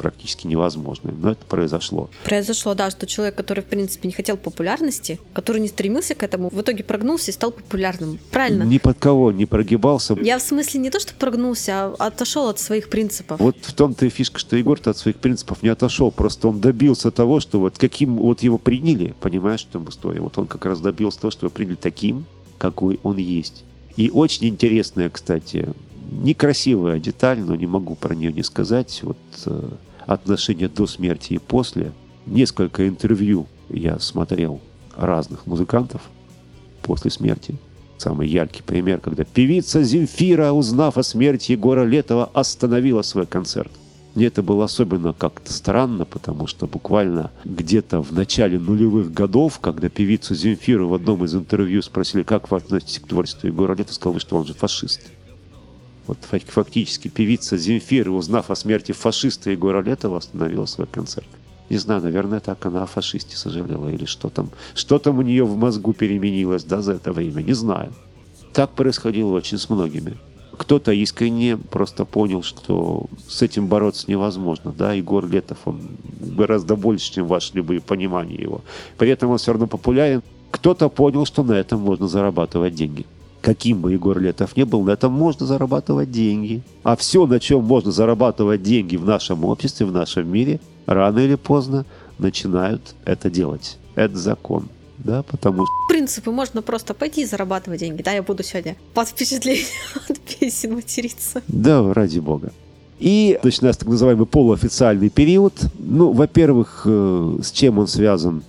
S1: практически невозможное. Но это произошло.
S2: Произошло, да, что человек, который, в принципе, не хотел популярности, который не стремился к этому, в итоге прогнулся и стал популярным. Правильно?
S1: Ни под кого не прогибался.
S2: Я в смысле не то, что прогнулся, а отошел от своих принципов.
S1: Вот в том-то и фишка, что Егор-то от своих принципов не отошел. Просто он добился того, что вот каким вот его приняли, понимаешь, в том история. Вот он как раз добился того, что его приняли таким, какой он есть. И очень интересная, кстати, некрасивая деталь, но не могу про нее не сказать. Вот э, отношения до смерти и после. Несколько интервью я смотрел разных музыкантов после смерти. Самый яркий пример, когда певица Земфира, узнав о смерти Егора Летова, остановила свой концерт. Мне это было особенно как-то странно, потому что буквально где-то в начале нулевых годов, когда певицу Земфиру в одном из интервью спросили, как вы относитесь к творчеству Егора Летова, сказал, что он же фашист. Вот фактически певица Земфира, узнав о смерти фашиста Егора Летова, остановила свой концерт. Не знаю, наверное, так она о фашисте сожалела или что там. Что там у нее в мозгу переменилось, да, за это время, не знаю. Так происходило очень с многими. Кто-то искренне просто понял, что с этим бороться невозможно. Да, Егор Летов, он гораздо больше, чем ваше любые понимания его. При этом он все равно популярен. Кто-то понял, что на этом можно зарабатывать деньги. Каким бы Егор Летов ни был, на этом можно зарабатывать деньги. А все, на чем можно зарабатывать деньги в нашем обществе, в нашем мире, рано или поздно начинают это делать. Это закон. Да, потому что...
S2: Принципы можно просто пойти и зарабатывать деньги. Да, я буду сегодня под впечатлением [LAUGHS] от песен материться.
S1: Да, ради бога. И начинается так называемый полуофициальный период. Ну, во-первых, э, с чем он связан?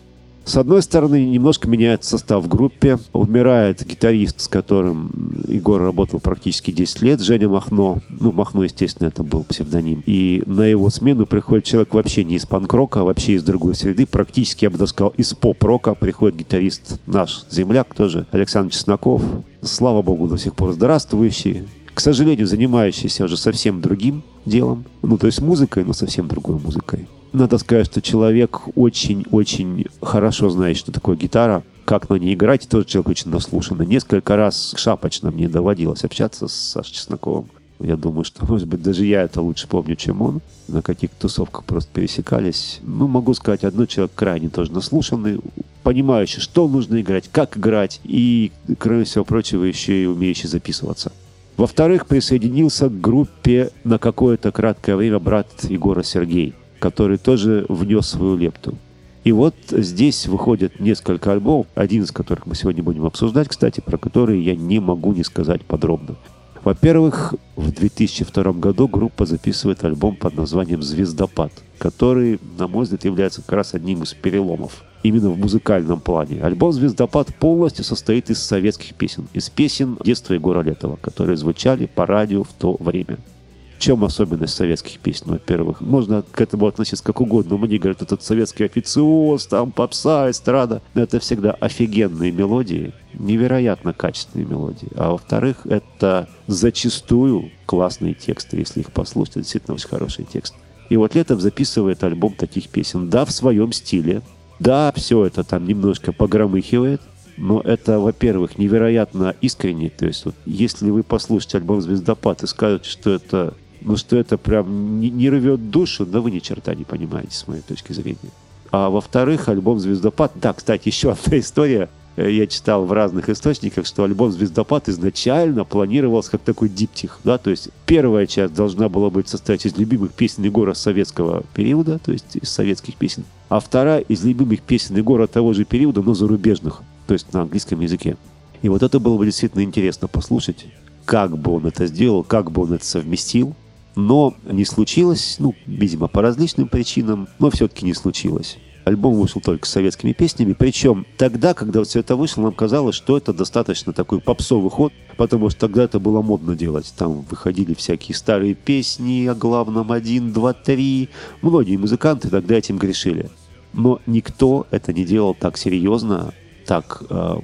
S1: С одной стороны, немножко меняется состав в группе. Умирает гитарист, с которым Егор работал практически 10 лет, Женя Махно. Ну, Махно, естественно, это был псевдоним. И на его смену приходит человек вообще не из панк-рока, а вообще из другой среды. Практически, я бы даже сказал, из поп-рока. Приходит гитарист наш земляк тоже, Александр Чесноков. Слава богу, до сих пор здравствующий. К сожалению, занимающийся уже совсем другим делом. Ну, то есть музыкой, но совсем другой музыкой. Надо сказать, что человек очень-очень хорошо знает, что такое гитара, как на ней играть, тоже человек очень наслушанный. Несколько раз шапочно мне доводилось общаться с Сашей Чесноковым. Я думаю, что, может быть, даже я это лучше помню, чем он. На каких-то тусовках просто пересекались. Ну, могу сказать, одно человек крайне тоже наслушанный, понимающий, что нужно играть, как играть, и, кроме всего прочего, еще и умеющий записываться. Во-вторых, присоединился к группе на какое-то краткое время брат Егора Сергей который тоже внес свою лепту. И вот здесь выходят несколько альбомов, один из которых мы сегодня будем обсуждать, кстати, про которые я не могу не сказать подробно. Во-первых, в 2002 году группа записывает альбом под названием «Звездопад», который, на мой взгляд, является как раз одним из переломов именно в музыкальном плане. Альбом «Звездопад» полностью состоит из советских песен, из песен детства Егора Летова, которые звучали по радио в то время чем особенность советских песен? Во-первых, можно к этому относиться как угодно. Мне говорят, этот советский официоз, там попса, эстрада. Но это всегда офигенные мелодии, невероятно качественные мелодии. А во-вторых, это зачастую классные тексты, если их послушать. Это действительно очень хороший текст. И вот Летов записывает альбом таких песен. Да, в своем стиле. Да, все это там немножко погромыхивает. Но это, во-первых, невероятно искренне. То есть, вот, если вы послушаете альбом «Звездопад» и скажете, что это ну что это прям не, не рвет душу, да вы ни черта не понимаете, с моей точки зрения. А во-вторых, альбом «Звездопад». Да, кстати, еще одна история. Э, я читал в разных источниках, что альбом «Звездопад» изначально планировался как такой диптих. Да? То есть первая часть должна была быть состоять из любимых песен Егора советского периода, то есть из советских песен. А вторая из любимых песен Егора того же периода, но зарубежных, то есть на английском языке. И вот это было бы действительно интересно послушать, как бы он это сделал, как бы он это совместил. Но не случилось, ну, видимо, по различным причинам, но все-таки не случилось. Альбом вышел только с советскими песнями, причем тогда, когда все это вышло, нам казалось, что это достаточно такой попсовый ход, потому что тогда это было модно делать. Там выходили всякие старые песни о главном один, два, три. Многие музыканты тогда этим грешили. Но никто это не делал так серьезно, так э,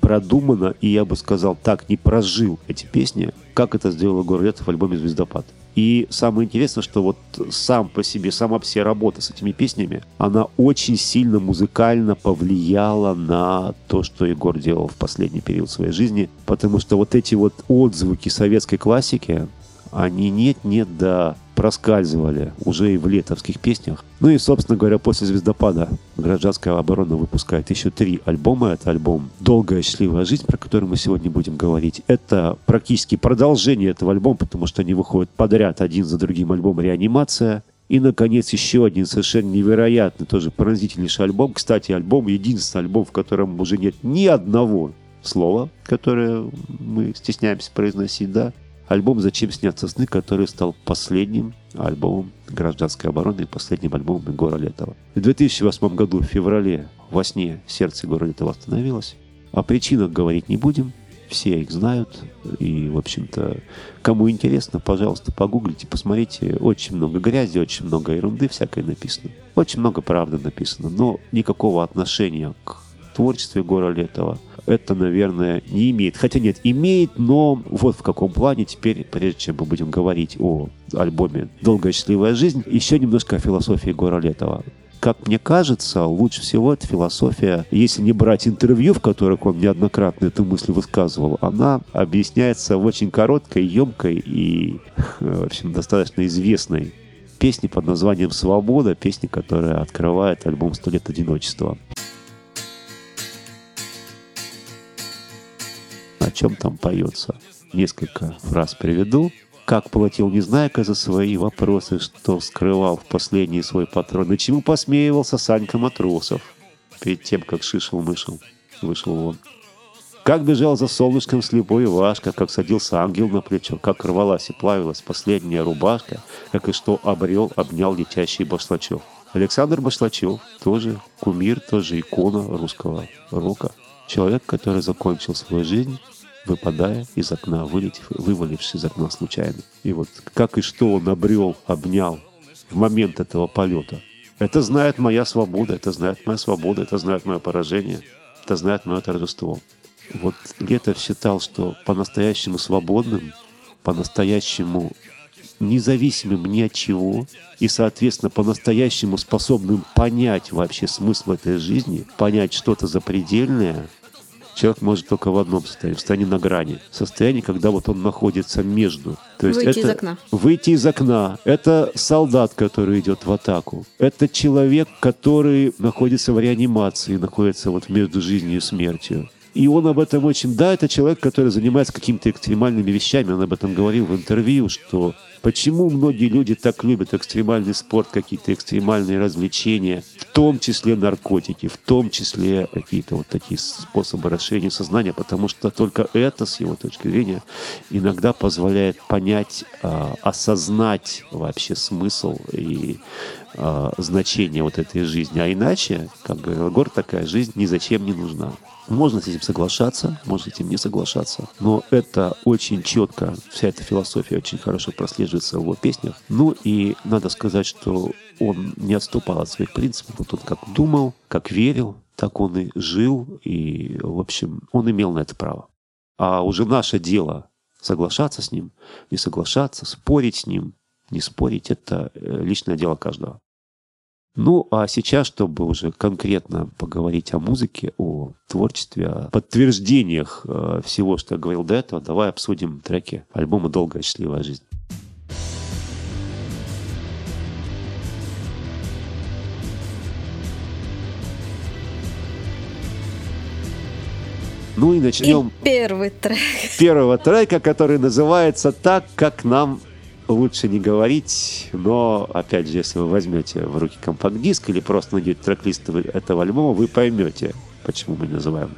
S1: продуманно, и я бы сказал, так не прожил эти песни, как это сделал Егор в альбоме «Звездопад». И самое интересное, что вот сам по себе, сама вся работа с этими песнями, она очень сильно музыкально повлияла на то, что Егор делал в последний период своей жизни, потому что вот эти вот отзвуки советской классики, они нет-нет да проскальзывали уже и в летовских песнях. Ну и, собственно говоря, после «Звездопада» гражданская оборона выпускает еще три альбома. Это альбом «Долгая счастливая жизнь», про который мы сегодня будем говорить. Это практически продолжение этого альбома, потому что они выходят подряд один за другим альбом «Реанимация». И, наконец, еще один совершенно невероятный, тоже поразительнейший альбом. Кстати, альбом, единственный альбом, в котором уже нет ни одного слова, которое мы стесняемся произносить, да. Альбом «Зачем снятся сны», который стал последним альбомом гражданской обороны и последним альбомом Егора Летова. В 2008 году, в феврале, во сне сердце Егора Летова остановилось. О причинах говорить не будем, все их знают. И, в общем-то, кому интересно, пожалуйста, погуглите, посмотрите. Очень много грязи, очень много ерунды всякой написано. Очень много правды написано, но никакого отношения к творчеству Егора Летова это, наверное, не имеет. Хотя нет, имеет, но вот в каком плане теперь, прежде чем мы будем говорить о альбоме «Долгая счастливая жизнь», еще немножко о философии Егора Летова как мне кажется, лучше всего эта философия, если не брать интервью, в которых он неоднократно эту мысль высказывал, она объясняется в очень короткой, емкой и, в общем, достаточно известной песне под названием «Свобода», песня, которая открывает альбом «Сто лет одиночества». Чем там поется? Несколько фраз приведу. Как платил Незнайка за свои вопросы, что скрывал в последний свой патрон, и чему посмеивался Санька Матросов перед тем, как шишел-мышел вышел вон. Как бежал за солнышком слепой Ивашка, как садился ангел на плечо, как рвалась и плавилась последняя рубашка, как и что обрел, обнял летящий Башлачев. Александр Башлачев тоже кумир, тоже икона русского рока. Человек, который закончил свою жизнь выпадая из окна, вылетев, вывалившись из окна случайно. И вот как и что он обрел, обнял в момент этого полета. Это знает моя свобода, это знает моя свобода, это знает мое поражение, это знает мое торжество. Вот Летов считал, что по-настоящему свободным, по-настоящему независимым ни от чего и, соответственно, по-настоящему способным понять вообще смысл этой жизни, понять что-то запредельное – человек может только в одном состоянии, в состоянии на грани. Состояние, когда вот он находится между.
S2: То есть выйти это, из окна.
S1: Выйти из окна. Это солдат, который идет в атаку. Это человек, который находится в реанимации, находится вот между жизнью и смертью. И он об этом очень... Да, это человек, который занимается какими-то экстремальными вещами. Он об этом говорил в интервью, что почему многие люди так любят экстремальный спорт, какие-то экстремальные развлечения, в том числе наркотики, в том числе какие-то вот такие способы расширения сознания, потому что только это, с его точки зрения, иногда позволяет понять, э, осознать вообще смысл и э, значение вот этой жизни. А иначе, как говорил Гор, такая жизнь ни зачем не нужна. Можно с этим соглашаться, можно с этим не соглашаться, но это очень четко, вся эта философия очень хорошо прослеживается в его песнях. Ну и надо сказать, что он не отступал от своих принципов. Вот он как думал, как верил, так он и жил, и, в общем, он имел на это право. А уже наше дело соглашаться с ним, не соглашаться, спорить с ним, не спорить, это э, личное дело каждого. Ну, а сейчас, чтобы уже конкретно поговорить о музыке, о творчестве, о подтверждениях э, всего, что я говорил до этого, давай обсудим треки альбома «Долгая счастливая жизнь». Ну и начнем.
S2: И первый трек.
S1: Первого трека, который называется «Так, как нам лучше не говорить, но, опять же, если вы возьмете в руки компакт-диск или просто найдете трек-лист этого альбома, вы поймете, почему мы называем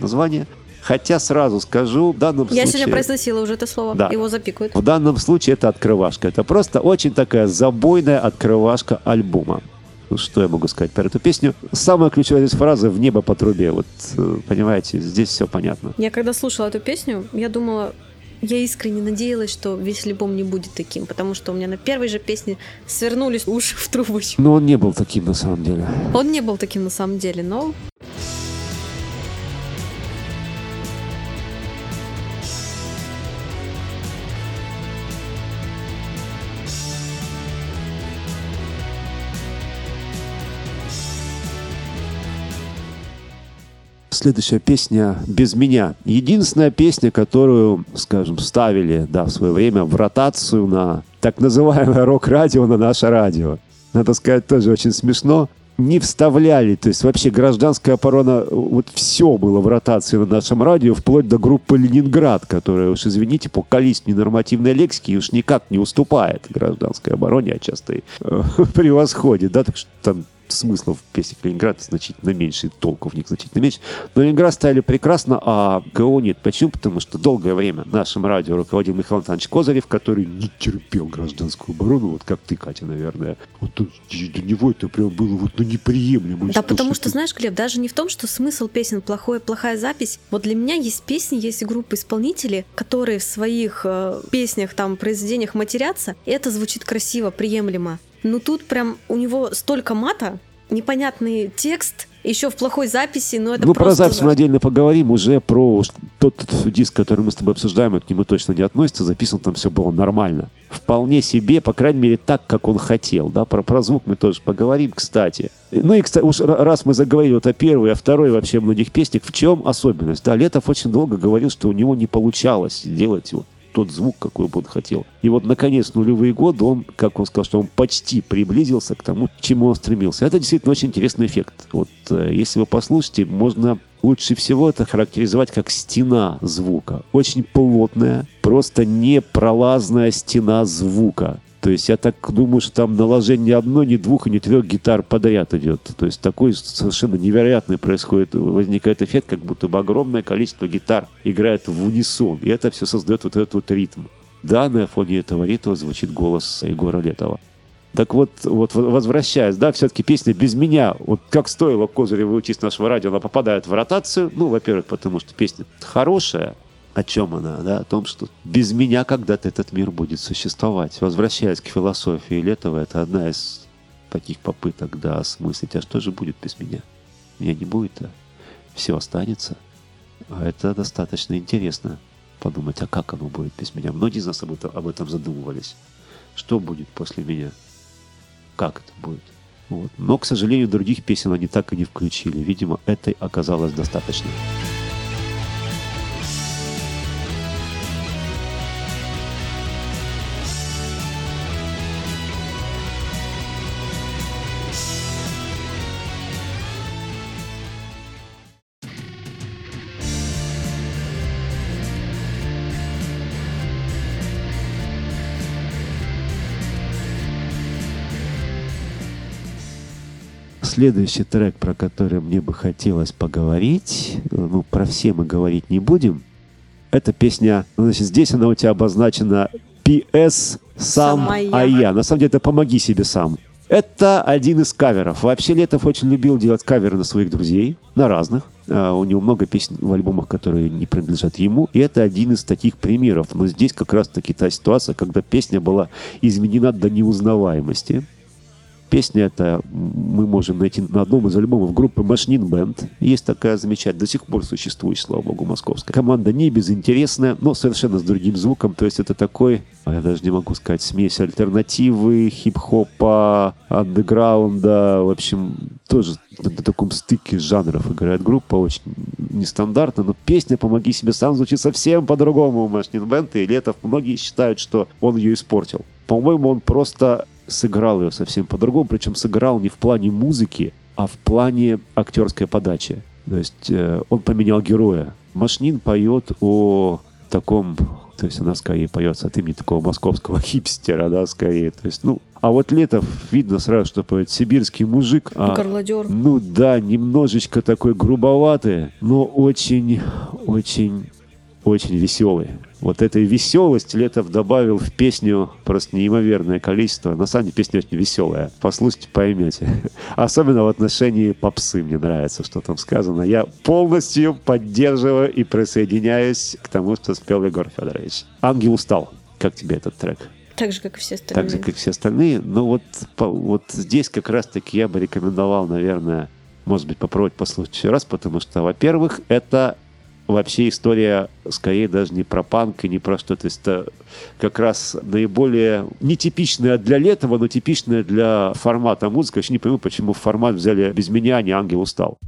S1: название. Хотя сразу скажу, в данном
S2: Я
S1: случае...
S2: Я сегодня произносила уже это слово, да. его запикают.
S1: В данном случае это открывашка. Это просто очень такая забойная открывашка альбома. Ну, что я могу сказать про эту песню? Самая ключевая здесь фраза «в небо по трубе». Вот, э, понимаете, здесь все понятно.
S2: Я когда слушала эту песню, я думала, я искренне надеялась, что весь альбом не будет таким, потому что у меня на первой же песне свернулись уши в трубочку.
S1: Но он не был таким на самом деле.
S2: Он не был таким на самом деле, но
S1: Следующая песня «Без меня». Единственная песня, которую, скажем, ставили да, в свое время в ротацию на так называемое рок-радио, на наше радио. Надо сказать, тоже очень смешно не вставляли. То есть вообще гражданская оборона, вот все было в ротации на нашем радио, вплоть до группы «Ленинград», которая, уж извините, по количеству ненормативной лексики уж никак не уступает гражданской обороне, а часто и э, [LAUGHS] превосходит. Да, так что там смыслов в песнях Ленинград значительно меньше, и толку в них значительно меньше. Но Ленинград ставили прекрасно, а ГО нет. Почему? Потому что долгое время нашим радио руководил Михаил Александрович Козырев, который не терпел гражданскую оборону, вот как ты, Катя, наверное. Вот для него это прям было вот ну, неприемлемо.
S2: Да, потому что, знаешь, Глеб, даже не в том, что смысл песен плохой, плохая запись. Вот для меня есть песни, есть группы исполнителей, которые в своих э, песнях, там, произведениях матерятся, и это звучит красиво, приемлемо. Ну тут прям у него столько мата, непонятный текст, еще в плохой записи, но это
S1: Ну, про запись мы отдельно поговорим. Уже про тот, тот диск, который мы с тобой обсуждаем, к нему точно не относится. Записан там все было нормально. Вполне себе, по крайней мере, так, как он хотел. Да? Про, про звук мы тоже поговорим, кстати. Ну и, кстати, уж раз мы заговорили вот о первой, о второй вообще многих песнях, в чем особенность? Да, Летов очень долго говорил, что у него не получалось делать вот тот звук, какой бы он хотел. И вот, наконец, нулевые годы он, как он сказал, что он почти приблизился к тому, к чему он стремился. Это действительно очень интересный эффект. Вот э, если вы послушаете, можно лучше всего это характеризовать как стена звука. Очень плотная, просто непролазная стена звука. То есть я так думаю, что там наложение ни одной, ни двух ни трех гитар подряд идет. То есть такой совершенно невероятный происходит, возникает эффект, как будто бы огромное количество гитар играет в унисон. И это все создает вот этот вот ритм. Да, на фоне этого ритма звучит голос Егора Летова. Так вот, вот возвращаясь, да, все-таки песня «Без меня», вот как стоило Козыреву с нашего радио, она попадает в ротацию, ну, во-первых, потому что песня хорошая, о чем она, да, о том, что без меня когда-то этот мир будет существовать. Возвращаясь к философии Летова, это одна из таких попыток, да, осмыслить, а что же будет без меня? Меня не будет, а все останется. А это достаточно интересно подумать, а как оно будет без меня. Многие из нас об этом, об этом задумывались. Что будет после меня? Как это будет? Вот. Но, к сожалению, других песен они так и не включили. Видимо, этой оказалось достаточно. Следующий трек, про который мне бы хотелось поговорить, ну, про все мы говорить не будем, это песня, значит, здесь она у тебя обозначена PS «Сам, а
S2: я».
S1: я». На самом деле это «Помоги себе сам». Это один из каверов. Вообще Летов очень любил делать каверы на своих друзей, на разных. А, у него много песен в альбомах, которые не принадлежат ему. И это один из таких примеров. Но здесь как раз-таки та ситуация, когда песня была изменена до неузнаваемости. Песня эта мы можем найти на одном из альбомов группы Машнин Бенд. Есть такая замечательная, до сих пор существующая, слава богу, московская. Команда не безинтересная, но совершенно с другим звуком. То есть это такой, а я даже не могу сказать, смесь альтернативы, хип-хопа, андеграунда. В общем, тоже на, таком стыке жанров играет группа. Очень нестандартно, но песня «Помоги себе сам» звучит совсем по-другому у Машнин Бенд. И Летов многие считают, что он ее испортил. По-моему, он просто сыграл ее совсем по-другому, причем сыграл не в плане музыки, а в плане актерской подачи. То есть э, он поменял героя. Машнин поет о таком, то есть она скорее поется от имени такого московского [LAUGHS] хипстера, да, скорее. То есть, ну, а вот Летов видно сразу, что поет сибирский мужик. А,
S2: Горлодер.
S1: ну да, немножечко такой грубоватый, но очень, очень, очень веселый. Вот этой веселости Летов добавил в песню просто неимоверное количество. На самом деле песня очень веселая. Послушайте, поймете. [LAUGHS] Особенно в отношении попсы мне нравится, что там сказано. Я полностью поддерживаю и присоединяюсь к тому, что спел Егор Федорович. «Ангел устал». Как тебе этот трек?
S2: Так же, как и все остальные.
S1: Так же, как все остальные. Но вот, по- вот здесь как раз-таки я бы рекомендовал, наверное, может быть, попробовать послушать еще раз, потому что, во-первых, это вообще история скорее даже не про панк и не про что-то. есть Это как раз наиболее нетипичная для летого, но типичная для формата музыка. Я еще не понимаю, почему формат взяли без меня, а не ангел устал.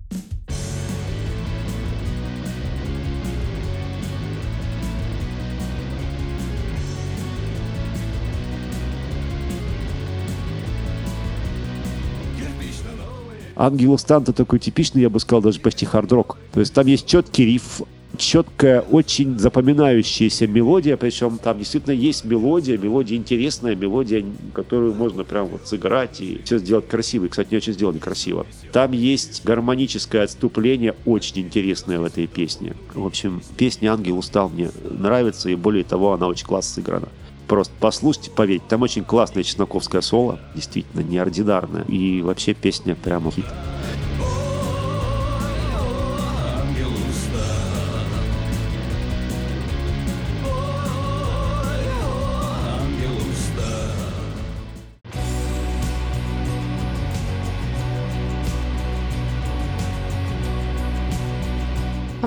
S1: Ангел Станта такой типичный, я бы сказал, даже почти хард-рок. То есть там есть четкий риф, четкая, очень запоминающаяся мелодия, причем там действительно есть мелодия, мелодия интересная, мелодия, которую можно прям вот сыграть и все сделать красиво. И, кстати, не очень сделано красиво. Там есть гармоническое отступление, очень интересное в этой песне. В общем, песня «Ангел устал» мне нравится, и более того, она очень классно сыграна. Просто послушайте, поверьте, там очень классное чесноковское соло, действительно неординарное. И вообще песня прямо хит.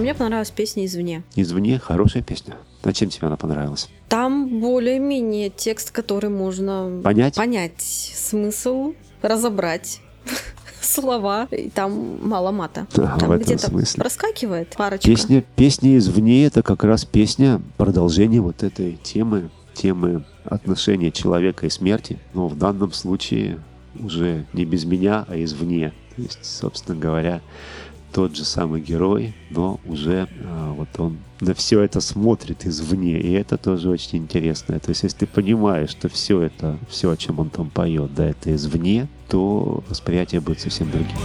S2: Мне понравилась песня «Извне».
S1: Извне хорошая песня. А чем тебе она понравилась?
S2: Там более-менее текст, который можно
S1: Понять?
S2: понять смысл, разобрать [LAUGHS] слова. И там мало мата. [LAUGHS]
S1: А,
S2: там где-то
S1: смысле.
S2: проскакивает парочка.
S1: Песня, песня извне это как раз песня продолжение вот этой темы, темы отношения человека и смерти. Но в данном случае уже не без меня, а извне. То есть, собственно говоря, тот же самый герой, но уже а, вот он на все это смотрит извне, и это тоже очень интересно. То есть, если ты понимаешь, что все это, все, о чем он там поет, да, это извне, то восприятие будет совсем другим.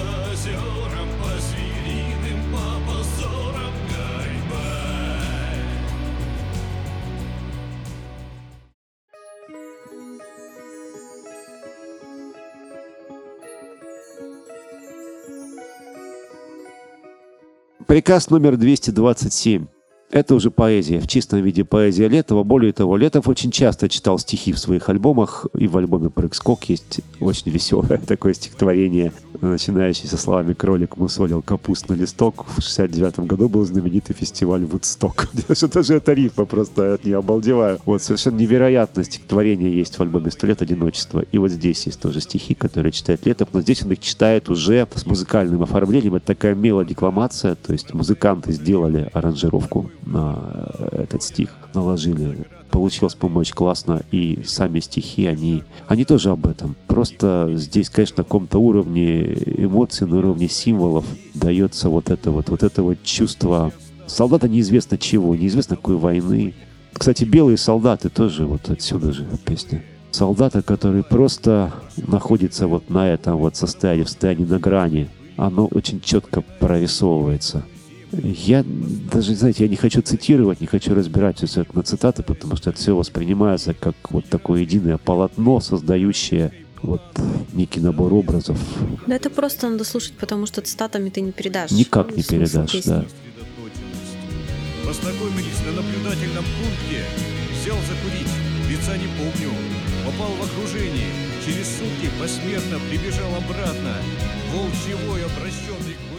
S1: Приказ номер 227. Это уже поэзия, в чистом виде поэзия Летова. Более того, Летов очень часто читал стихи в своих альбомах, и в альбоме «Прыг-скок» есть очень веселое [LAUGHS] такое стихотворение, начинающее со словами «Кролик мусолил капустный листок». В 69 году был знаменитый фестиваль «Вудсток». [LAUGHS] Что-то же это рифма, просто от нее обалдеваю. Вот совершенно невероятное стихотворение есть в альбоме «Сто лет одиночества». И вот здесь есть тоже стихи, которые читает Летов, но здесь он их читает уже с музыкальным оформлением. Это такая мелодекламация, то есть музыканты сделали аранжировку на этот стих, наложили. Получилось, по-моему, очень классно. И сами стихи, они, они тоже об этом. Просто здесь, конечно, на каком-то уровне эмоций, на уровне символов дается вот это вот, вот это вот чувство солдата неизвестно чего, неизвестно какой войны. Кстати, белые солдаты тоже вот отсюда же песня. Солдата, который просто находится вот на этом вот состоянии, в состоянии на грани, оно очень четко прорисовывается. Я даже, знаете, я не хочу цитировать, не хочу разбирать все это на цитаты, потому что это все воспринимается как вот такое единое полотно, создающее вот некий набор образов.
S2: Да это просто надо слушать, потому что цитатами ты не передашь.
S1: Никак не передашь,
S2: песни.
S1: да.
S3: Познакомились на наблюдательном пункте. Взял закурить, лица не помню. Попал в окружение. Через сутки посмертно прибежал обратно. Волчевой обращенный к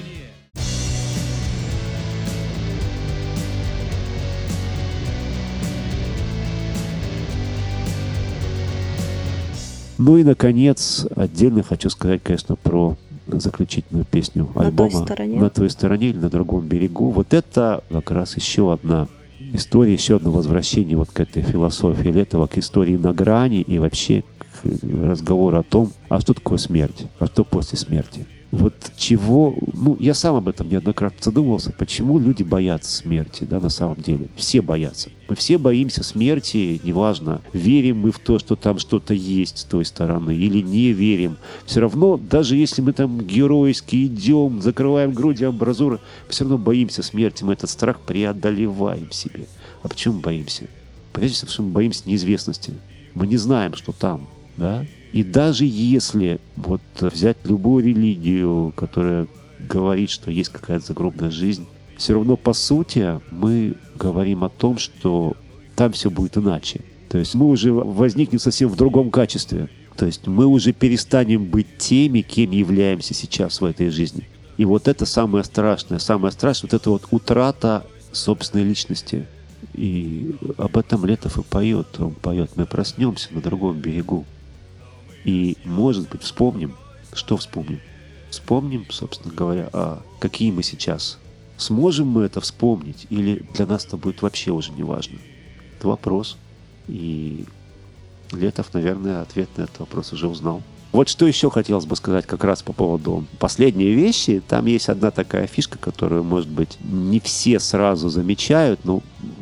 S1: Ну и, наконец, отдельно хочу сказать, конечно, про заключительную песню
S2: На той
S1: альбома
S2: стороне.
S1: «На той стороне» или «На другом берегу». Вот это как раз еще одна история, еще одно возвращение вот к этой философии Летова, к истории на грани и вообще к разговору о том, а что такое смерть, а что после смерти. Вот чего, ну, я сам об этом неоднократно задумывался, почему люди боятся смерти, да, на самом деле. Все боятся. Мы все боимся смерти, неважно, верим мы в то, что там что-то есть с той стороны, или не верим. Все равно, даже если мы там геройски идем, закрываем груди амбразуры, все равно боимся смерти, мы этот страх преодолеваем себе. А почему боимся? Прежде всего, мы боимся неизвестности. Мы не знаем, что там, да? И даже если вот взять любую религию, которая говорит, что есть какая-то загробная жизнь, все равно по сути мы говорим о том, что там все будет иначе. То есть мы уже возникнем совсем в другом качестве. То есть мы уже перестанем быть теми, кем являемся сейчас в этой жизни. И вот это самое страшное, самое страшное, вот это вот утрата собственной личности. И об этом Летов и поет. Он поет, мы проснемся на другом берегу. И, может быть, вспомним, что вспомним? Вспомним, собственно говоря, а какие мы сейчас. Сможем мы это вспомнить или для нас это будет вообще уже не важно? Это вопрос. И Летов, наверное, ответ на этот вопрос уже узнал. Вот что еще хотелось бы сказать как раз по поводу последней вещи. Там есть одна такая фишка, которую, может быть, не все сразу замечают. Ну,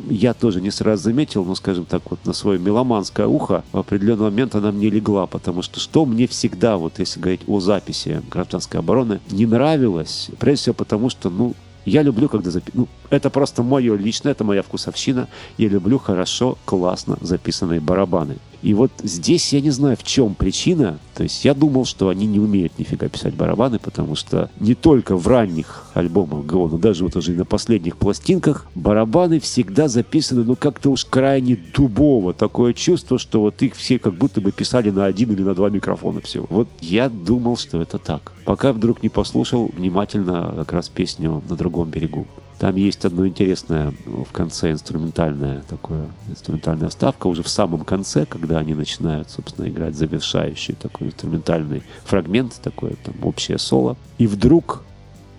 S1: я тоже не сразу заметил, но, скажем так, вот на свое меломанское ухо в определенный момент она мне легла, потому что что мне всегда, вот если говорить о записи гражданской обороны, не нравилось, прежде всего потому, что, ну, я люблю, когда запи... Ну, это просто мое личное, это моя вкусовщина. Я люблю хорошо, классно записанные барабаны. И вот здесь я не знаю, в чем причина. То есть я думал, что они не умеют нифига писать барабаны, потому что не только в ранних альбомах ГО, но даже вот уже и на последних пластинках барабаны всегда записаны, ну, как-то уж крайне дубово. Такое чувство, что вот их все как будто бы писали на один или на два микрофона всего. Вот я думал, что это так. Пока вдруг не послушал внимательно как раз песню «На другом берегу». Там есть одно интересное ну, в конце инструментальная такое, инструментальная вставка уже в самом конце, когда они начинают, собственно, играть завершающий такой инструментальный фрагмент, такое там общее соло. И вдруг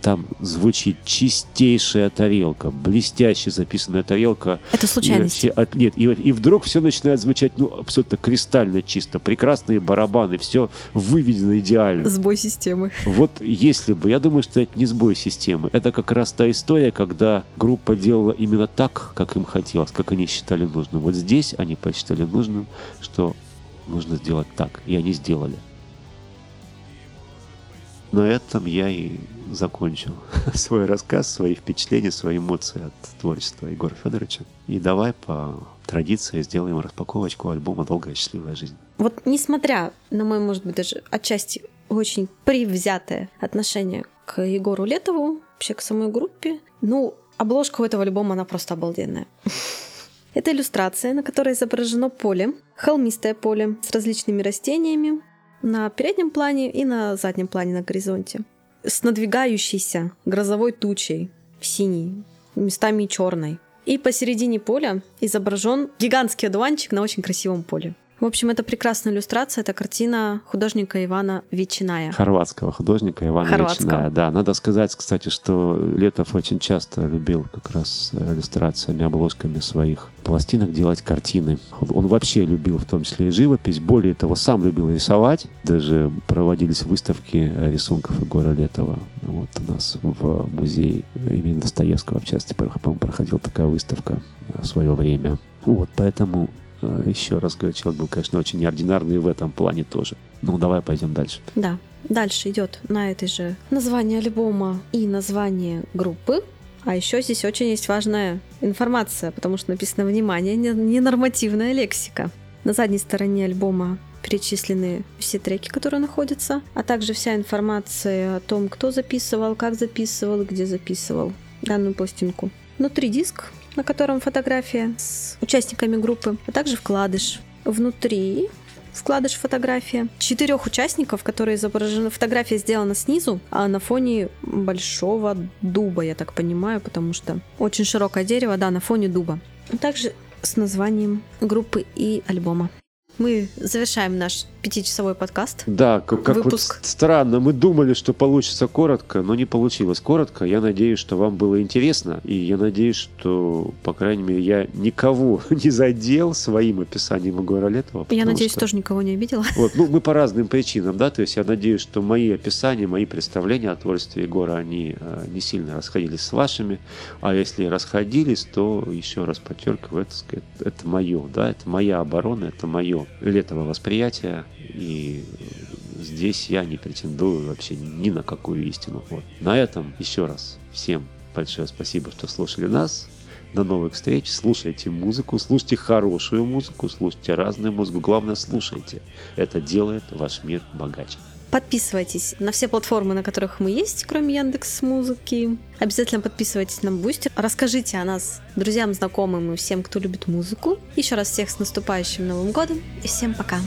S1: там звучит чистейшая тарелка, блестяще записанная тарелка.
S2: Это случайность.
S1: И, от, нет, и, и вдруг все начинает звучать, ну, абсолютно кристально чисто. Прекрасные барабаны, все выведено идеально.
S2: Сбой системы.
S1: Вот если бы, я думаю, что это не сбой системы. Это как раз та история, когда группа делала именно так, как им хотелось, как они считали нужным. Вот здесь они посчитали нужным, что нужно сделать так, и они сделали. На этом я и закончил [LAUGHS] свой рассказ, свои впечатления, свои эмоции от творчества Егора Федоровича. И давай по традиции сделаем распаковочку альбома «Долгая счастливая жизнь».
S2: Вот несмотря на мой, может быть, даже отчасти очень привзятое отношение к Егору Летову, вообще к самой группе, ну, обложка у этого альбома, она просто обалденная. [LAUGHS] Это иллюстрация, на которой изображено поле, холмистое поле с различными растениями, на переднем плане и на заднем плане на горизонте. С надвигающейся грозовой тучей, синей, местами черной. И посередине поля изображен гигантский одуванчик на очень красивом поле. В общем, это прекрасная иллюстрация. Это картина художника Ивана Ветчиная.
S1: Хорватского художника Ивана
S2: Хорватского.
S1: Ветчиная. Да, надо сказать, кстати, что Летов очень часто любил как раз иллюстрациями, обложками своих пластинок делать картины. Он вообще любил в том числе и живопись. Более того, сам любил рисовать. Даже проводились выставки рисунков Егора Летова. Вот у нас в музее имени Достоевского, в частности, по-моему, проходила такая выставка в свое время. Вот, поэтому э, еще раз говорю, человек был, конечно, очень неординарный в этом плане тоже. Ну, давай пойдем дальше.
S2: Да. Дальше идет на этой же название альбома и название группы. А еще здесь очень есть важная информация, потому что написано «Внимание, не- ненормативная лексика». На задней стороне альбома перечислены все треки, которые находятся, а также вся информация о том, кто записывал, как записывал, где записывал данную пластинку. Внутри диск, на котором фотография с участниками группы, а также вкладыш. Внутри вкладыш фотография. Четырех участников, которые изображены. Фотография сделана снизу, а на фоне большого дуба, я так понимаю, потому что очень широкое дерево, да, на фоне дуба. Также с названием группы и альбома. Мы завершаем наш пятичасовой подкаст.
S1: Да, как, как вот
S2: Выпуск.
S1: странно. Мы думали, что получится коротко, но не получилось коротко. Я надеюсь, что вам было интересно. И я надеюсь, что, по крайней мере, я никого [LAUGHS] не задел своим описанием Егора Летова.
S2: Я
S1: потому
S2: надеюсь,
S1: что-
S2: тоже никого не обидела.
S1: Вот, ну, мы по разным причинам, да, то есть я надеюсь, что мои описания, мои представления о творчестве Егора, они э, не сильно расходились с вашими, а если расходились, то еще раз подчеркиваю, это, это мое, да, это моя оборона, это мое летово восприятие, и э, здесь я не претендую вообще ни на какую истину. Вот. На этом еще раз всем большое спасибо, что слушали нас. До новых встреч. Слушайте музыку, слушайте хорошую музыку, слушайте разную музыку. Главное, слушайте. Это делает ваш мир богаче.
S2: Подписывайтесь на все платформы, на которых мы есть, кроме Яндекс Музыки. Обязательно подписывайтесь на Бустер. Расскажите о нас друзьям, знакомым и всем, кто любит музыку. Еще раз всех с наступающим Новым годом и всем пока.